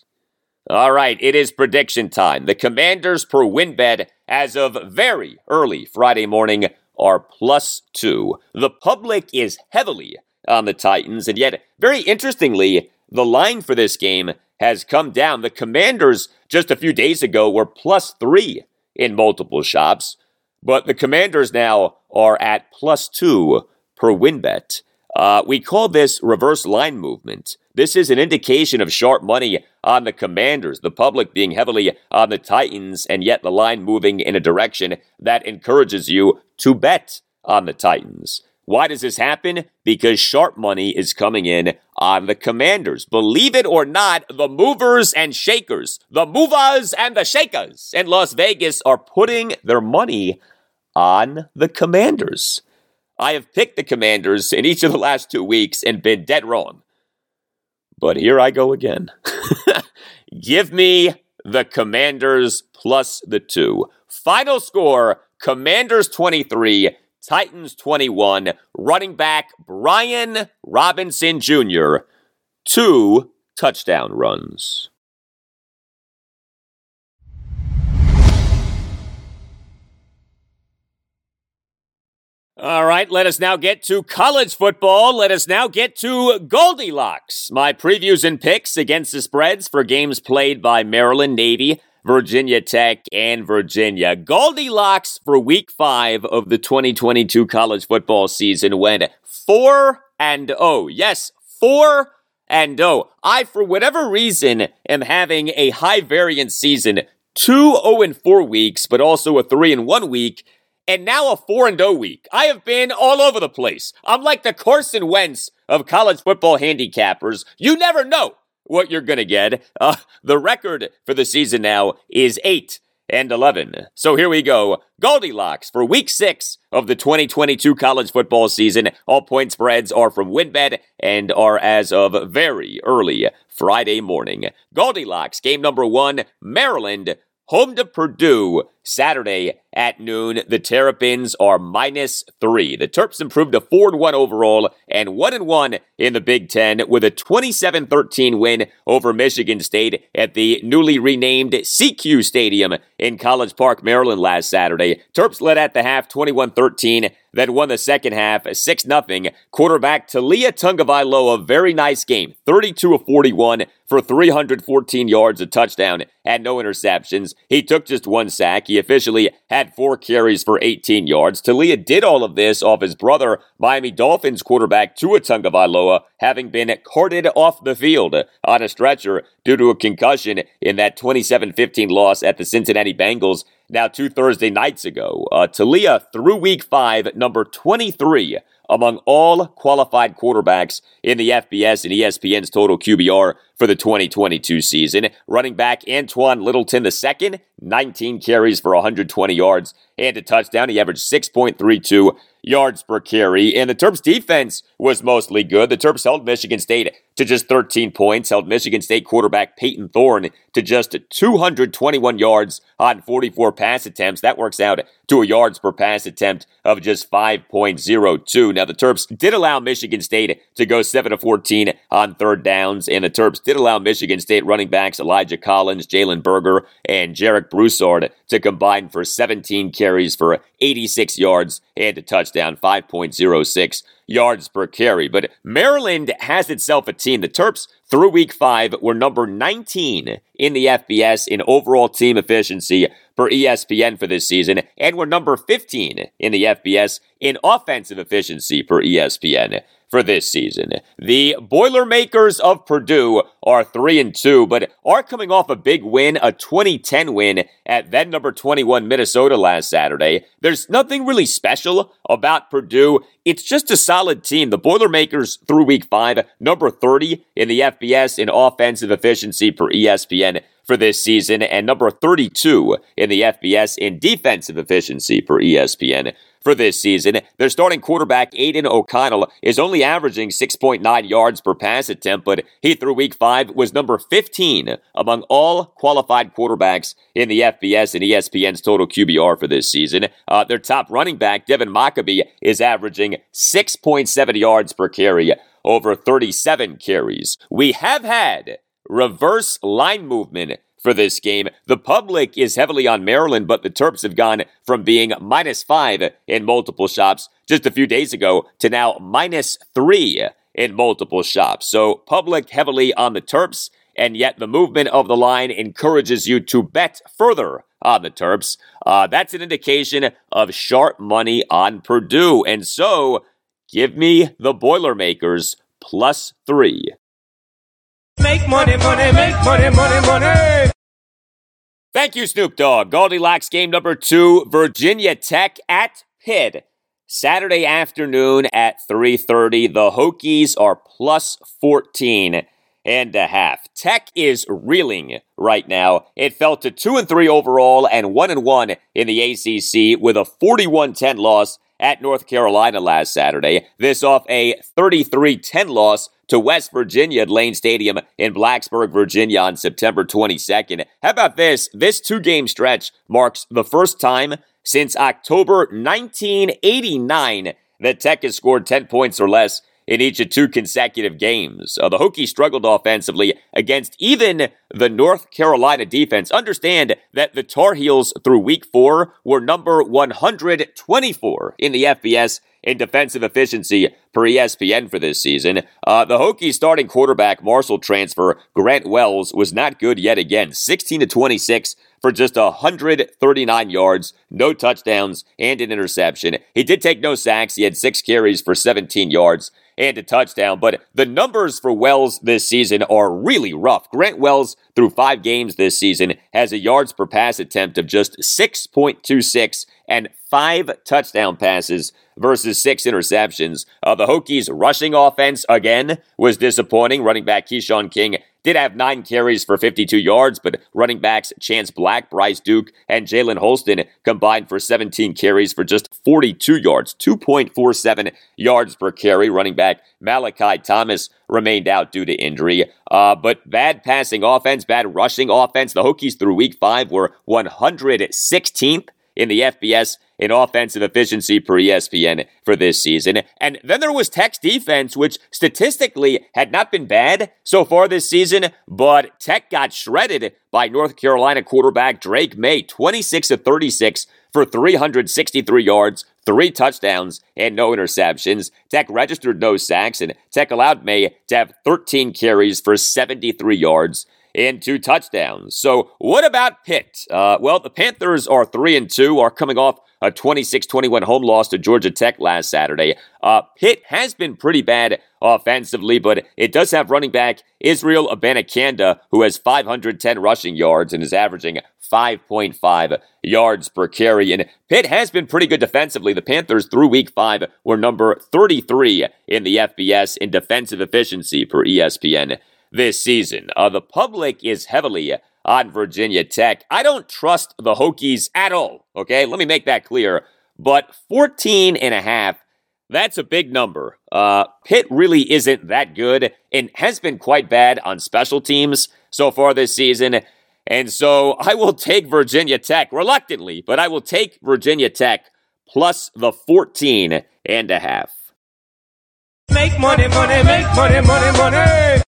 [SPEAKER 1] All right, it is prediction time. The Commanders per WynnBET as of very early Friday morning are plus two. The public is heavily on the Titans, and yet, very interestingly, the line for this game has come down. The Commanders just a few days ago were plus three in multiple shops, but the Commanders now are at plus two per WynnBET. Uh, we call this reverse line movement. This is an indication of sharp money on the Commanders, the public being heavily on the Titans, and yet the line moving in a direction that encourages you to bet on the Titans. Why does this happen? Because sharp money is coming in on the commanders. Believe it or not, the movers and shakers, the movers and the shakers in Las Vegas are putting their money on the commanders. I have picked the commanders in each of the last two weeks and been dead wrong. But here I go again. *laughs* Give me the commanders plus the two. Final score Commanders 23, Titans 21, running back Brian Robinson Jr., two touchdown runs. All right, let us now get to college football. Let us now get to GaldiLocks. My previews and picks against the spreads for games played by Maryland Navy, Virginia Tech, and Virginia. GaldiLocks for week five of the 2022 college football season went 4 and oh. Yes, 4 and oh. I, for whatever reason, am having a high variance season. Two 0 and 4 weeks, but also a 3 and 1 week and now a 4 and 0 week. I have been all over the place. I'm like the Carson Wentz of college football handicappers. You never know what you're going to get. Uh, the record for the season now is 8 and 11. So here we go. GaldiLocks for week 6 of the 2022 college football season. All point spreads are from WynnBET and are as of very early Friday morning. GaldiLocks game number 1, Maryland home to Purdue Saturday at noon. The Terrapins are minus three. The Terps improved to 4 1 overall and 1 1 in the Big Ten with a 27 13 win over Michigan State at the newly renamed SECU Stadium in College Park, Maryland last Saturday. Terps led at the half 21 13 then won the second half 6 0. Quarterback Taulia Tagovailoa, very nice game. 32 of 41 for 314 yards, a touchdown, and no interceptions. He took just one sack. He officially had four carries for 18 yards. Taulia did all of this off his brother, Miami Dolphins quarterback Tua Tagovailoa, having been carted off the field on a stretcher due to a concussion in that 27-15 loss at the Cincinnati Bengals now two Thursday nights ago. Uh, Taulia through week five, number 23 among all qualified quarterbacks in the FBS and ESPN's total QBR for the 2022 season. Running back Antwain Littleton II, 19 carries for 120 yards and a touchdown. He averaged 6.32 yards per carry. And the Terps defense was mostly good. The Terps held Michigan State to just 13 points, held Michigan State quarterback Payton Thorne to just 221 yards on 44 pass attempts. That works out to a yards per pass attempt of just 5.02. Now, the Terps did allow Michigan State to go 7 of 14 on third downs, and the Terps did allow Michigan State running backs Elijah Collins, Jalen Berger, and Jarek Broussard to combine for 17 carries for 86 yards and a touchdown, 5.06 yards per carry. But Maryland has itself a team. The Terps, through week five, were number 19 in the FBS in overall team efficiency per ESPN for this season, and were number 15 in the FBS in offensive efficiency per ESPN for this season. The Boilermakers of Purdue are 3 and 2, but are coming off a big win, a 2010 win at then number 21 Minnesota last Saturday. There's nothing really special about Purdue. It's just a solid team. The Boilermakers through week 5, number 30 in the FBS in offensive efficiency per ESPN for this season and number 32 in the FBS in defensive efficiency per ESPN for this season. Their starting quarterback, Aidan O'Connell, is only averaging 6.9 yards per pass attempt, but he through week five was number 15 among all qualified quarterbacks in the FBS and ESPN's total QBR for this season. Uh, their top running back, Devin Mockobee, is averaging 6.7 yards per carry over 37 carries. We have had reverse line movement for this game. The public is heavily on Maryland, but the Terps have gone from being minus five in multiple shops just a few days ago to now minus three in multiple shops. So public heavily on the Terps, and yet the movement of the line encourages you to bet further on the Terps. Uh, that's an indication of sharp money on Purdue. And so give me the Boilermakers plus three.
[SPEAKER 2] Make money, money, make money, money, money.
[SPEAKER 1] Thank you, Snoop Dogg. GaldiLocks game number two, Virginia Tech at Pitt. Saturday afternoon at 3.30. The Hokies are plus 14 and a half. Tech is reeling right now. It fell to 2 and 3 overall and 1 and 1 in the ACC with a 41-10 loss at North Carolina last Saturday. This off a 33-10 loss to West Virginia at Lane Stadium in Blacksburg, Virginia on September 22nd. How about this? This two game stretch marks the first time since October 1989 that Tech has scored 10 points or less in each of two consecutive games. Uh, the Hokies struggled offensively against even the North Carolina defense. Understand that the Tar Heels through week four were number 124 in the FBS in defensive efficiency per ESPN for this season. Uh, the Hokies starting quarterback Marshall transfer Grant Wells was not good yet again. 16 to 26 for just 139 yards, no touchdowns, and an interception. He did take no sacks. He had six carries for 17 yards and a touchdown. But the numbers for Wells this season are really rough. Grant Wells, through five games this season, has a yards per pass attempt of just 6.26 and five touchdown passes versus six interceptions. Uh, the Hokies' rushing offense, again, was disappointing. Running back Keshawn King did have nine carries for 52 yards, but running backs Chance Black, Bryce Duke, and Jalen Holston combined for 17 carries for just 42 yards, 2.47 yards per carry. Running back Malachi Thomas remained out due to injury. Uh, but bad passing offense, bad rushing offense. The Hokies through week five were 116th in the FBS in offensive efficiency per ESPN for this season. And then there was Tech's defense, which statistically had not been bad so far this season, but Tech got shredded by North Carolina quarterback Drake Maye, 26 of 36 for 363 yards, three touchdowns, and no interceptions. Tech registered no sacks, and Tech allowed Maye to have 13 carries for 73 yards and two touchdowns. So, what about Pitt? Uh, well, the Panthers are 3 and 2, are coming off a 26 21 home loss to Georgia Tech last Saturday. Uh, Pitt has been pretty bad offensively, but it does have running back Israel Abanikanda, who has 510 rushing yards and is averaging 5.5 yards per carry. And Pitt has been pretty good defensively. The Panthers, through week five, were number 33 in the FBS in defensive efficiency per ESPN this season. Uh, the public is heavily on Virginia Tech. I don't trust the Hokies at all, okay? Let me make that clear. But 14 and a half, that's a big number. Uh, Pitt really isn't that good and has been quite bad on special teams so far this season. And so I will take Virginia Tech reluctantly, but I will take Virginia Tech plus the 14 and a half.
[SPEAKER 2] Make money, money, make money, money, money.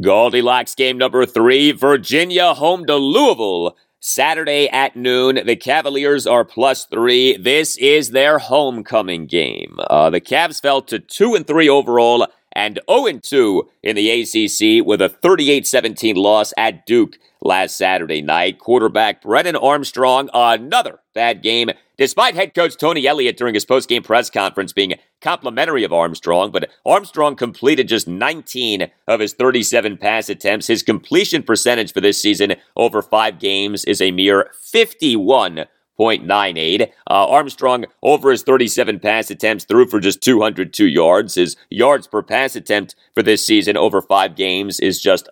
[SPEAKER 1] GaldiLocks game number three, Virginia home to Louisville. Saturday at noon, the Cavaliers are plus three. This is their homecoming game. Uh, the Cavs fell to two and three overall and 0 and 2 in the ACC with a 38 17 loss at Duke last Saturday night. Quarterback Brennan Armstrong, another bad game, despite head coach Tony Elliott during his post-game press conference being complimentary of Armstrong, but Armstrong completed just 19 of his 37 pass attempts. His completion percentage for this season over five games is a mere 51 0.98. Uh, Armstrong, over his 37 pass attempts, threw for just 202 yards. His yards per pass attempt for this season over five games is just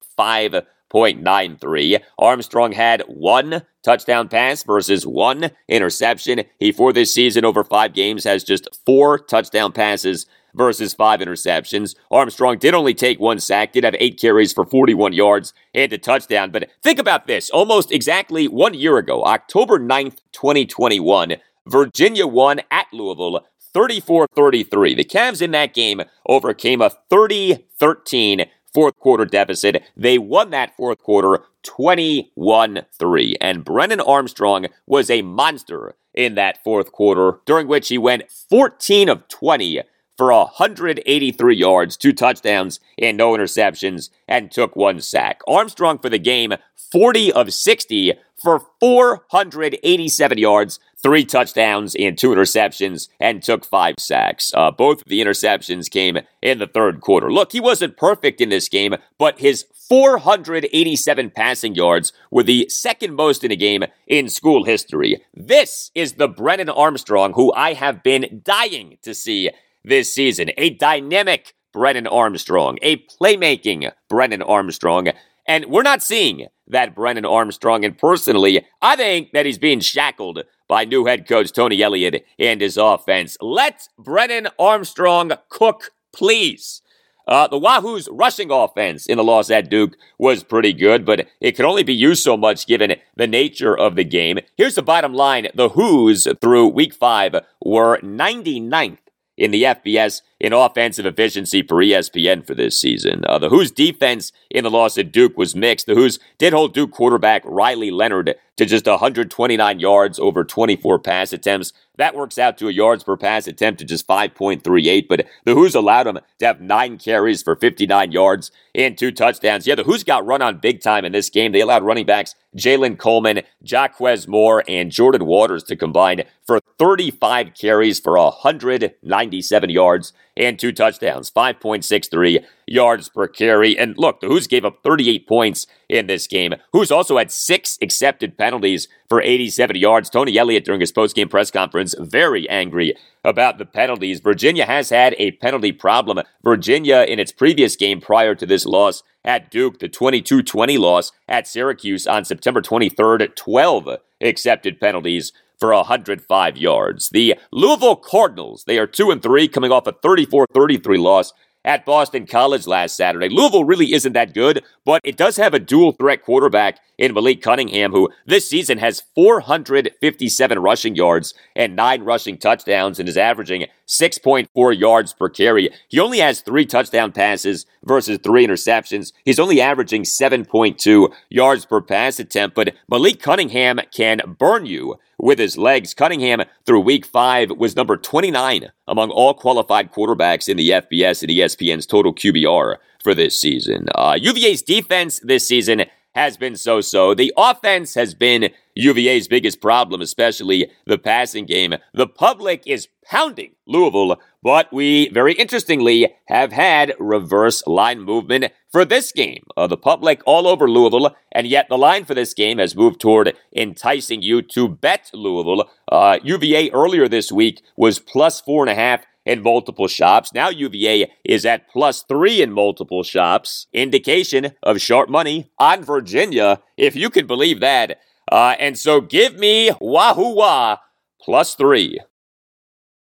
[SPEAKER 1] 5.93. Armstrong had one touchdown pass versus one interception. He, for this season over five games, has just four touchdown passes versus five interceptions. Armstrong did only take one sack, did have eight carries for 41 yards and a touchdown. But think about this almost exactly one year ago, October 9th, 2021, Virginia won at Louisville 34 33. The Cavs in that game overcame a 30 13 fourth quarter deficit. They won that fourth quarter 21 3. And Brennan Armstrong was a monster in that fourth quarter, during which he went 14 of 20 for 183 yards, two touchdowns, and no interceptions, and took one sack. Armstrong for the game, 40 of 60 for 487 yards, three touchdowns, and two interceptions, and took five sacks. Uh, both of the interceptions came in the third quarter. Look, he wasn't perfect in this game, but his 487 passing yards were the second most in a game in school history. This is the Brennan Armstrong who I have been dying to see this season. A dynamic Brennan Armstrong, a playmaking Brennan Armstrong. And we're not seeing that Brennan Armstrong. And personally, I think that he's being shackled by new head coach Tony Elliott and his offense. Let Brennan Armstrong cook, please. Uh, the Wahoo's rushing offense in the loss at Duke was pretty good, but it could only be used so much given the nature of the game. Here's the bottom line the Hoos through week five were 99th in the FBS in offensive efficiency per ESPN for this season. Uh, the Hoos' defense in the loss at Duke was mixed. The Hoos did hold Duke quarterback Riley Leonard to just 129 yards over 24 pass attempts. That works out to a yards per pass attempt to just 5.38, but the Hoos allowed him to have nine carries for 59 yards and two touchdowns. Yeah, the Hoos got run on big time in this game. They allowed running backs Jaylen Coleman, Jaquez Moore, and Jordan Waters to combine for 35 carries for 197 yards and two touchdowns, 5.63 yards per carry. And look, the Hoos gave up 38 points in this game. Hoos also had six accepted penalties for 87 yards. Tony Elliott, during his post-game press conference, very angry about the penalties. Virginia has had a penalty problem. Virginia, in its previous game prior to this loss at Duke, the 22 20 loss at Syracuse on September 23rd, 12 accepted penalties for 105 yards. The Louisville Cardinals, they are 2 and 3 coming off a 34-33 loss at Boston College last Saturday. Louisville really isn't that good, but it does have a dual threat quarterback in Malik Cunningham, who this season has 457 rushing yards and nine rushing touchdowns and is averaging 6.4 yards per carry. He only has three touchdown passes versus three interceptions. He's only averaging 7.2 yards per pass attempt, but Malik Cunningham can burn you with his legs. Cunningham, through week five, was number 29 among all qualified quarterbacks in the FBS and ESPN's total QBR for this season. Uh, UVA's defense this season has been so so. The offense has been UVA's biggest problem, especially the passing game. The public is pounding Louisville, but we very interestingly have had reverse line movement for this game. Uh, the public all over Louisville, and yet the line for this game has moved toward enticing you to bet Louisville. Uh, UVA earlier this week was plus four and a half in multiple shops. Now UVA is at plus three in multiple shops. Indication of sharp money on Virginia, if you can believe that. Uh, and so give me Wahoo Wah plus three.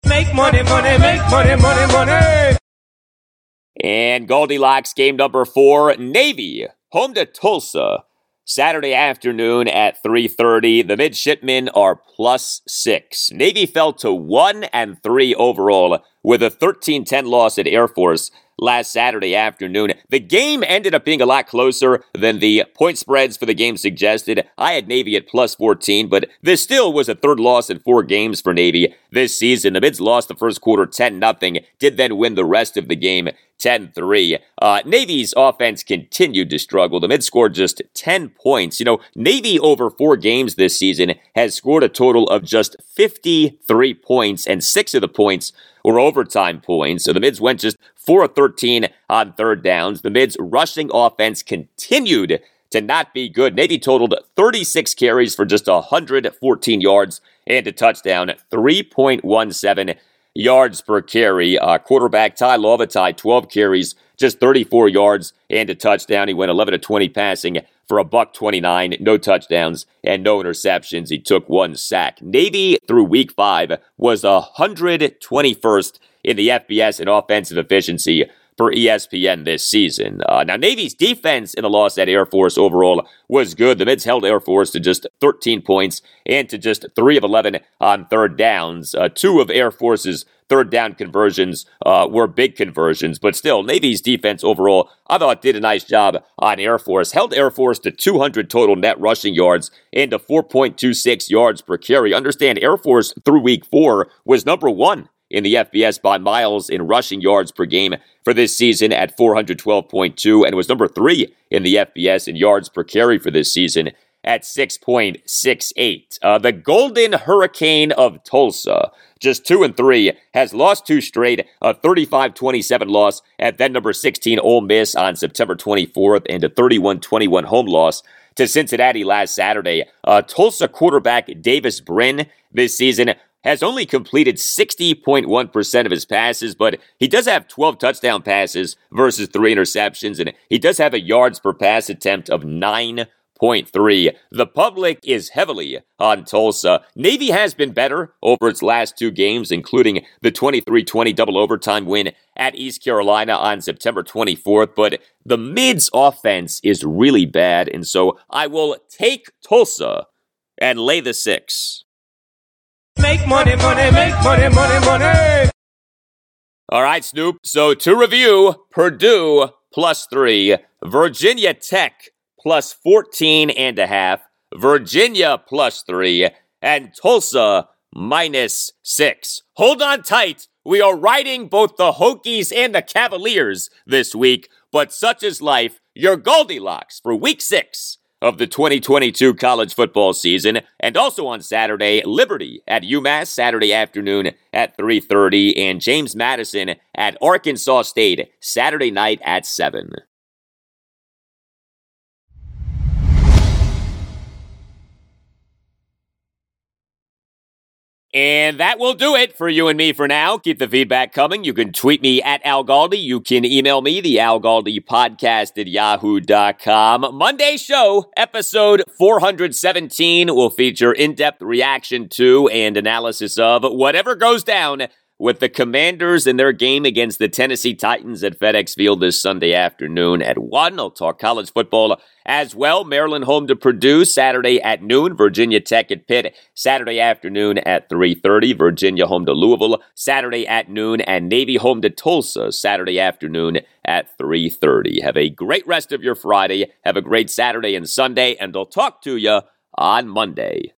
[SPEAKER 2] Make money, money, make money, money, money.
[SPEAKER 1] And GaldiLocks game number four, Navy, home to Tulsa. Saturday afternoon at 3:30, the midshipmen are plus 6. Navy fell to 1 and 3 overall with a 13-10 loss at Air Force last Saturday afternoon. The game ended up being a lot closer than the point spreads for the game suggested. I had Navy at plus 14, but this still was a third loss in four games for Navy this season. The Mids lost the first quarter 10 0, did then win the rest of the game 10 3. Uh, Navy's offense continued to struggle. The Mids scored just 10 points. You know, Navy over four games this season has scored a total of just 53 points, and six of the points were overtime points. So the Mids went just 4 of 13 on third downs. The Mids rushing offense continued to not be good. Navy totaled 36 carries for just 114 yards and a touchdown, 3.17 yards per carry. Uh, quarterback Tai Lavatai, 12 carries, just 34 yards and a touchdown. He went 11 to 20 passing for a buck 29, no touchdowns and no interceptions. He took one sack. Navy through week five was 121st in the FBS in offensive efficiency per ESPN this season. Uh, now, Navy's defense in the loss at Air Force overall was good. The Mids held Air Force to just 13 points and to just 3 of 11 on third downs. Uh, two of Air Force's third down conversions uh, were big conversions, but still, Navy's defense overall, I thought, did a nice job on Air Force. Held Air Force to 200 total net rushing yards and to 4.26 yards per carry. Understand, Air Force through week four was number one in the FBS by miles in rushing yards per game for this season at 412.2 and was number three in the FBS in yards per carry for this season at 6.68. Uh, the Golden Hurricane of Tulsa, just two and three, has lost two straight, a 35 27 loss at then number 16 Ole Miss on September 24th, and a 31 21 home loss to Cincinnati last Saturday. Uh, Tulsa quarterback Davis Brin this season has only completed 60.1% of his passes, but he does have 12 touchdown passes versus three interceptions, and he does have a yards per pass attempt of 9.3. The public is heavily on Tulsa. Navy has been better over its last two games, including the 23 20 double overtime win at East Carolina on September 24th, but the Mids offense is really bad, and so I will take Tulsa and lay the six.
[SPEAKER 2] Make money, money, make money, money, money.
[SPEAKER 1] All right, Snoop. So to review, Purdue plus three, Virginia Tech plus 14 and a half, Virginia plus three, and Tulsa minus six. Hold on tight. We are riding both the Hokies and the Cavaliers this week, but such is life. Your GaldiLocks for week six of the 2022 college football season and also on Saturday Liberty at UMass Saturday afternoon at 3:30 and James Madison at Arkansas State Saturday night at 7. And that will do it for you and me for now. Keep the feedback coming. You can tweet me at Al Galdi. You can email me, the Al Galdi podcast at yahoo.com. Monday show, episode 417, will feature in depth reaction to and analysis of whatever goes down with the Commanders in their game against the Tennessee Titans at FedEx Field this Sunday afternoon at 1. I'll talk college football as well. Maryland home to Purdue Saturday at noon. Virginia Tech at Pitt Saturday afternoon at 3.30. Virginia home to Louisville Saturday at noon. And Navy home to Tulsa Saturday afternoon at 3.30. Have a great rest of your Friday. Have a great Saturday and Sunday. And I'll talk to you on Monday.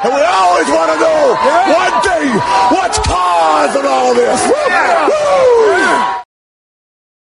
[SPEAKER 5] And we always want to know one thing what's causing all this? Woo!